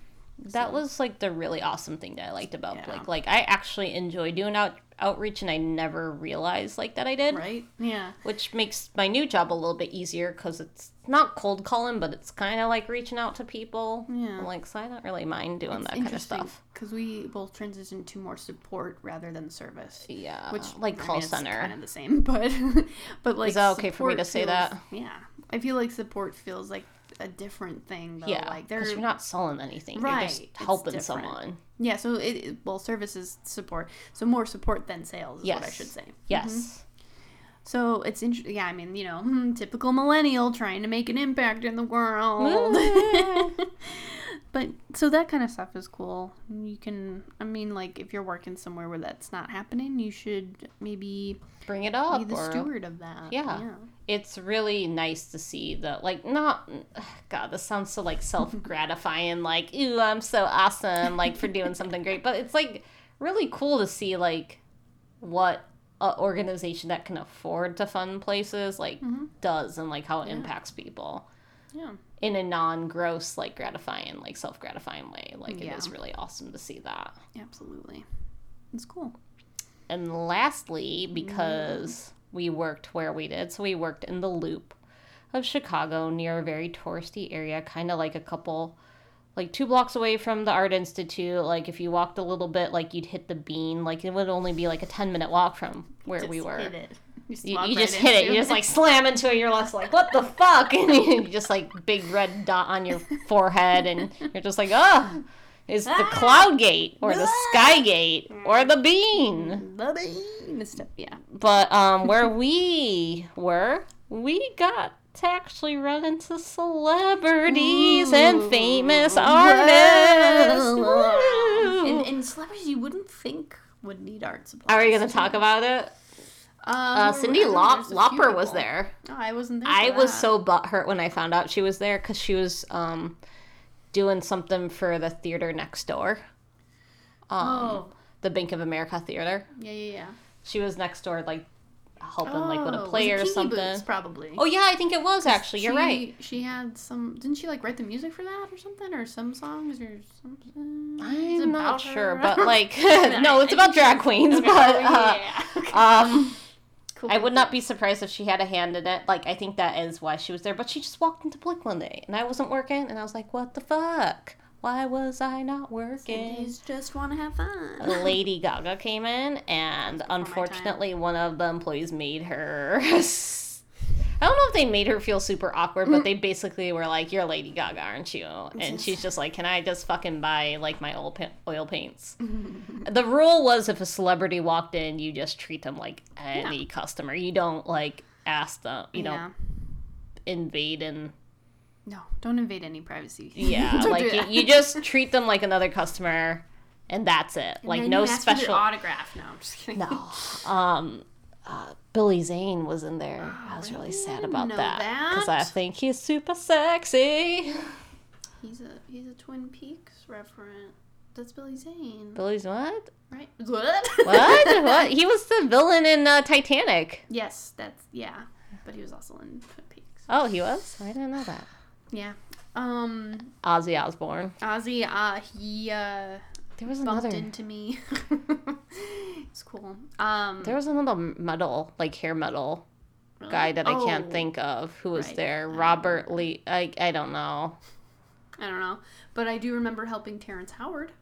That was like the really awesome thing that I liked about Yeah. Blick. Like I actually enjoy doing out outreach, and I never realized like that I did. Right? Yeah. which makes my new job a little bit easier because it's not cold calling, but it's kind of like reaching out to people. Yeah. Like, so I don't really mind doing It's that kind of stuff. because we both transitioned to more support rather than service. Yeah, Which like I call center. kind of the same, but but like Is that okay for me to say feels- that? Yeah, I feel like support feels like a different thing. Though. yeah, like they're because you're not selling anything. Right, You're just helping someone. yeah. So it, well, services support. So more support than sales is what I should say. Yes. So it's interesting. Yeah, I mean, you know, hmm, typical millennial trying to make an impact in the world. but so that kind of stuff is cool. You can, I mean, like if you're working somewhere where that's not happening, you should maybe Bring it up. be the or- steward of that. Yeah. It's really nice to see the like not God. This sounds so like self gratifying. like, ooh, I'm so awesome. Like for doing something great, but it's like really cool to see like what a organization that can afford to fund places like mm-hmm. does and like how it impacts people Yeah. in a non-gross like gratifying like self-gratifying way like Yeah. it is really awesome to see that Absolutely. It's cool. and lastly mm. because we worked where we did so we worked in the loop of chicago near a very touristy area kind of like a couple like two blocks away from the art institute like if you walked a little bit like you'd hit the bean like it would only be like a 10 minute walk from where we were Hit it. Just, You, you right just hit it. You just like slam into it. You're less like, what the fuck? And you just like big red dot on your forehead, and you're just like, oh, is the Ah! Cloud Gate or the Ah! Sky Gate or the Bean. The bean stuff, yeah. But um, where we were, we got to actually run into celebrities and famous artists. And, and celebrities you wouldn't think would need art supplies. Are we gonna talk about it? Um, Uh, Cindy Lop- there's Lauper was there. Oh, I wasn't there. I for was that. so butthurt when I found out she was there because she was um, doing something for the theater next door, um, Oh, the Bank of America theater. yeah, yeah, yeah. She was next door, like helping, like with Oh, a play or something. Boots, probably. Oh yeah, I think it was actually. You're She- right. She had some. Didn't she like write the music for that or something, or some songs or something? I'm not sure, her? but like, no, it's about drag queens. But uh, yeah. um, Cool, I would not be surprised if she had a hand in it. Like, I think that is why she was there. But she just walked into Blick one day, and I wasn't working, and I was like, "What the fuck? Why was I not working?" Ladies just want to have fun. Lady Gaga came in, and unfortunately, one of the employees made her. I don't know if they made her feel super awkward, but they basically were like, "You're Lady Gaga, aren't you?" And she's just like, "Can I just fucking buy like my oil pa- oil paints?" the rule was if a celebrity walked in, you just treat them like any customer. You don't like ask them. You yeah. don't invade and No, don't invade any privacy. yeah, like you, you just treat them like another customer, and that's it. And like no you ask for special. autograph. No, I'm just kidding. No. Um, uh, Billy Zane was in there. I was really sad about that because I think he's super sexy. He's a he's a Twin Peaks referent. That's Billy Zane, Billy's what? right? What? What? what? He was the villain in uh, Titanic. Yes, that's yeah. But he was also in Twin Peaks. Oh, he was. I didn't know that. Yeah. Um, Ozzy Osbourne. Ozzy, uh, he uh There was bumped another. into me. it's cool. Um, There was another metal, like hair metal guy that I can't Oh, think of who was right. there. Robert Lee. I I don't know. I don't know, but I do remember helping Terrence Howard.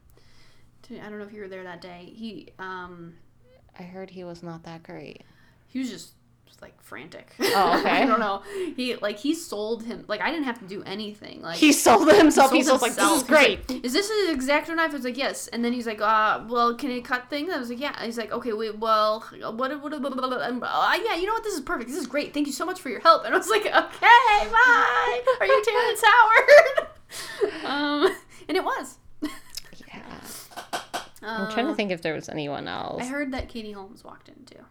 To, I don't know if you were there that day. He um I heard he was not that great. he was just like frantic. Oh, okay. I don't know. He like he sold him like I didn't have to do anything. Like He sold himself. He sold was like, "This is great." like, is this an exacto knife? I was like, yes. And then he's like, uh, well, can it cut things? I was like, yeah. He's like, okay, wait, well, what, what, blah, blah, blah. And, uh, yeah, you know what? This is perfect. This is great. Thank you so much for your help. And I was like, okay, bye. Are you Terrence Howard? um, and it was. Yeah. I'm trying to think if there was anyone else. I heard that Katie Holmes walked in too.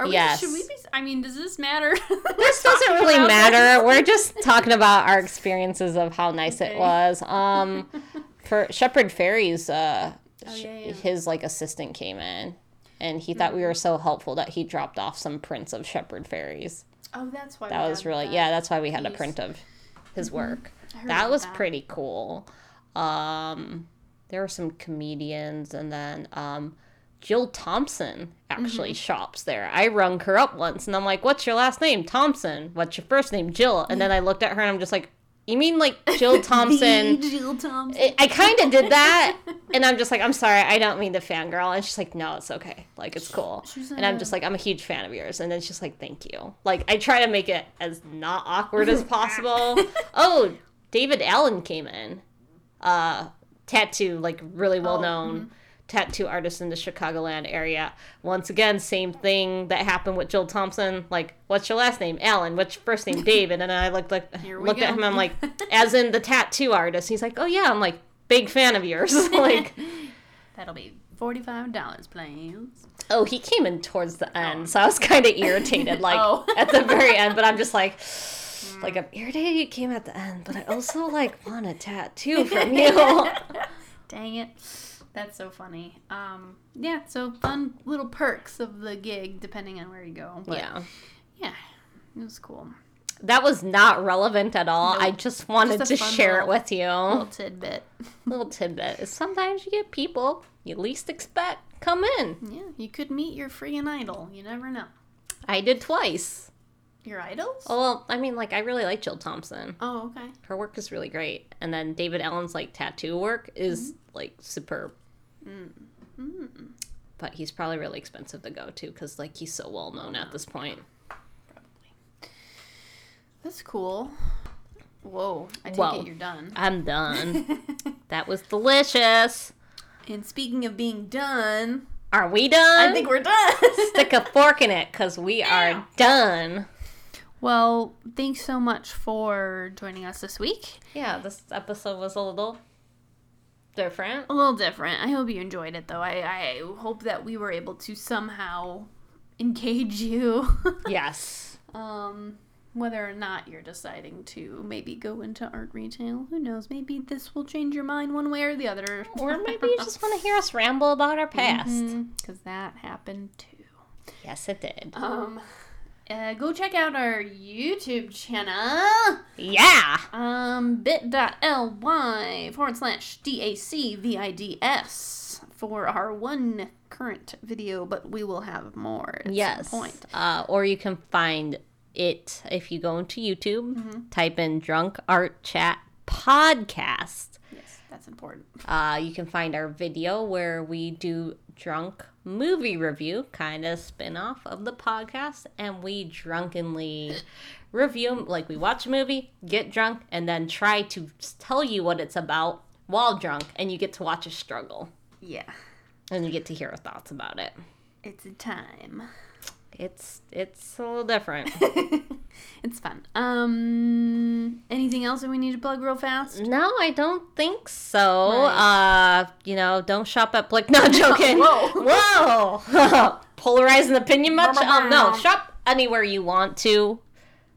Are we, Yes. Should we be? I mean, does this matter? this doesn't really matter. We're just talking about our experiences of how nice Okay. it was. Um, for Shepard Fairey's, uh, Oh, yeah, yeah. his like assistant came in, and he thought we were so helpful that he dropped off some prints of Shepard Fairey's. Oh, that's why. That we was really that. yeah. That's why we had a print of his work. I heard That was that. pretty cool. Um, there were some comedians, and then um, Jill Thompson actually Mm-hmm. shops there. I rung her up once, and I'm like, "What's your last name? Thompson. What's your first name? Jill." And then I looked at her, and I'm just like, "You mean like Jill Thompson?" Jill Thompson. I- I kind of did that, and I'm just like, I'm sorry, I don't mean to fangirl. And she's like, no, it's okay, like it's cool. She's And I'm just like, I'm a huge fan of yours. And then she's like, thank you. Like I try to make it as not awkward as possible. oh, David Allen came in, uh, tattoo, like really well known. Tattoo artist in the Chicagoland area. Once again, same thing that happened with Jill Thompson. Like, what's your last name? Allen. What's your first name? David. And then I looked like looked at him. I'm like, as in the tattoo artist. He's like, oh yeah. I'm like, big fan of yours. like, That'll be forty-five dollars, please. oh, he came in towards the end, oh. so I was kind of irritated, like Oh. at the very end. But I'm just like, mm. like I'm irritated you came at the end, but I also like want a tattoo from you. Dang it. That's so funny. Um, yeah, so fun little perks of the gig depending on where you go. But yeah, yeah, it was cool. that was not relevant at all. I just wanted Just to share it with you. Little tidbit. little tidbit sometimes you get people you least expect come in. Yeah, you could meet your freaking idol. You never know. I did twice. Your idols? Oh, well, I mean, like I really like Jill Thompson. Oh, okay. Her work is really great, and then David Allen's like tattoo work is like superb. But he's probably really expensive to go to because like he's so well known at this point. That's cool. Whoa, I take Whoa. it you're done. I'm done. that was delicious. And speaking of being done, Are we done? I think we're done. Stick a fork in it because we are done. well, thanks so much for joining us this week. Yeah, this episode was a little different. A little different. I hope you enjoyed it, though. I, I hope that we were able to somehow engage you. Yes. um, whether or not you're deciding to maybe go into art retail, who knows? Maybe this will change your mind one way or the other. Or maybe you just want to hear us ramble about our past. because that happened too. Yes, it did. Um, uh, go check out our YouTube channel. Yeah. Um, bit.ly forward slash DACVIDS for our one current video, but we will have more at Yes. some point. Uh, or you can find it if you go into YouTube, type in Drunk Art Chat Podcast. Yes, that's important. Uh, you can find our video where we do drunk movie review, kind of spin off of the podcast, and we drunkenly review. Like we watch a movie, get drunk, and then try to tell you what it's about while drunk, and you get to watch a struggle, Yeah, and you get to hear our thoughts about it. it's a time. It's it's a little different. It's fun. Um, anything else that we need to plug real fast? no, I don't think so. Right. Uh, you know, don't shop at Blick. Not joking. Whoa. Whoa! Polarizing opinion much? Um, no, shop anywhere you want to.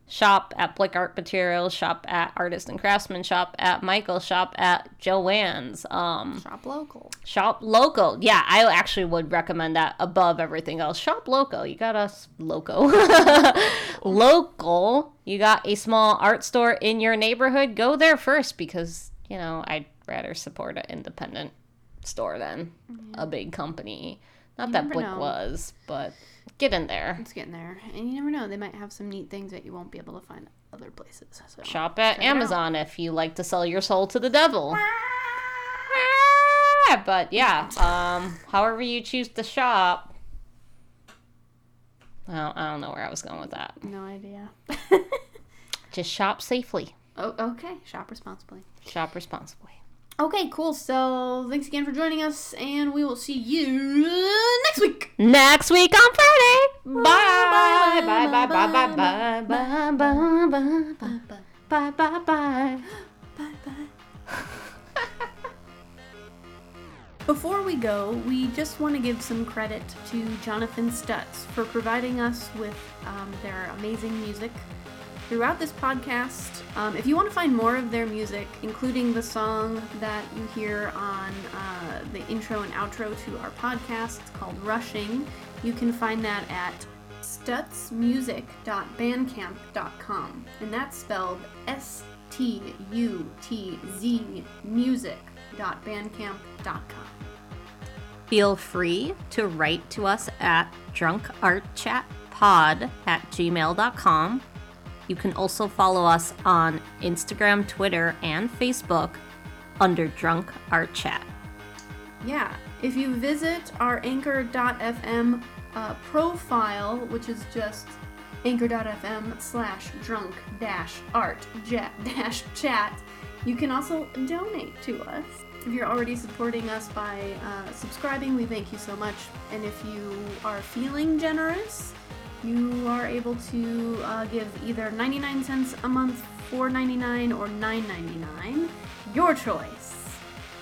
Shop at Blick Art Materials. Shop at Artist and Craftsman. Shop at Michael. Shop at Jo-Ann's. Um, Shop local. shop local. Yeah, I actually would recommend that above everything else. Shop local. You got us loco. local. You got a small art store in your neighborhood. Go there first because you know I'd rather support an independent store than a big company. Not that never Blick know. was, but get in there. It's getting there, and you never know. They might have some neat things that you won't be able to find other places. So Shop at Check it out. Amazon if you like to sell your soul to the devil. But yeah, um, however you choose to shop. I don't, I don't know where I was going with that. no idea. Just shop safely. oh, okay. Shop responsibly. Shop responsibly. Okay, cool. So thanks again for joining us, and we will see you next week. Next week on Friday. Bye. Bye, Bye. Bye. bye, Bye. Bye. bye, Bye. Bye. Bye. Bye. Bye. Bye Bye. Bye. Bye. bye bye. Before we go, we just want to give some credit to Jonathan Stutz for providing us with um, their amazing music throughout this podcast. Um, if you want to find more of their music, including the song that you hear on uh, the intro and outro to our podcast called Rushing, you can find that at stutzmusic.bandcamp.com. And that's spelled S T U T Z music.bandcamp.com. Feel free to write to us at drunkartchatpod at gmail.com. You can also follow us on Instagram, Twitter, and Facebook under Drunk Art Chat. Yeah, if you visit our anchor.fm uh, profile, which is just anchor.fm slash drunk dash art dash chat, you can also donate to us. If you're already supporting us by uh, subscribing, we thank you so much. And if you are feeling generous, you are able to uh, give either 99 cents a month, 4.99, or 9.99. Your choice.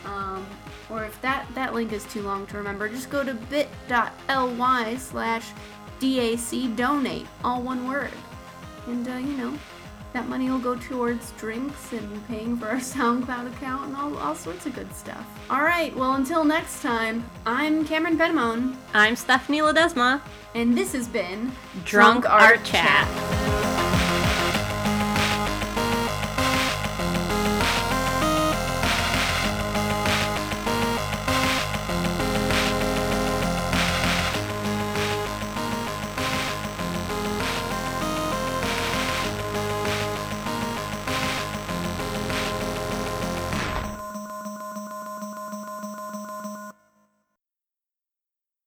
Um, or if that, that link is too long to remember, just go to bit.ly slash DAC donate, all one word. And, uh, you know, that money will go towards drinks and paying for our SoundCloud account and all, all sorts of good stuff. All right, well, until next time, I'm Cameron Benamone, I'm Stephanie Ledesma. and this has been Drunk Art Chat.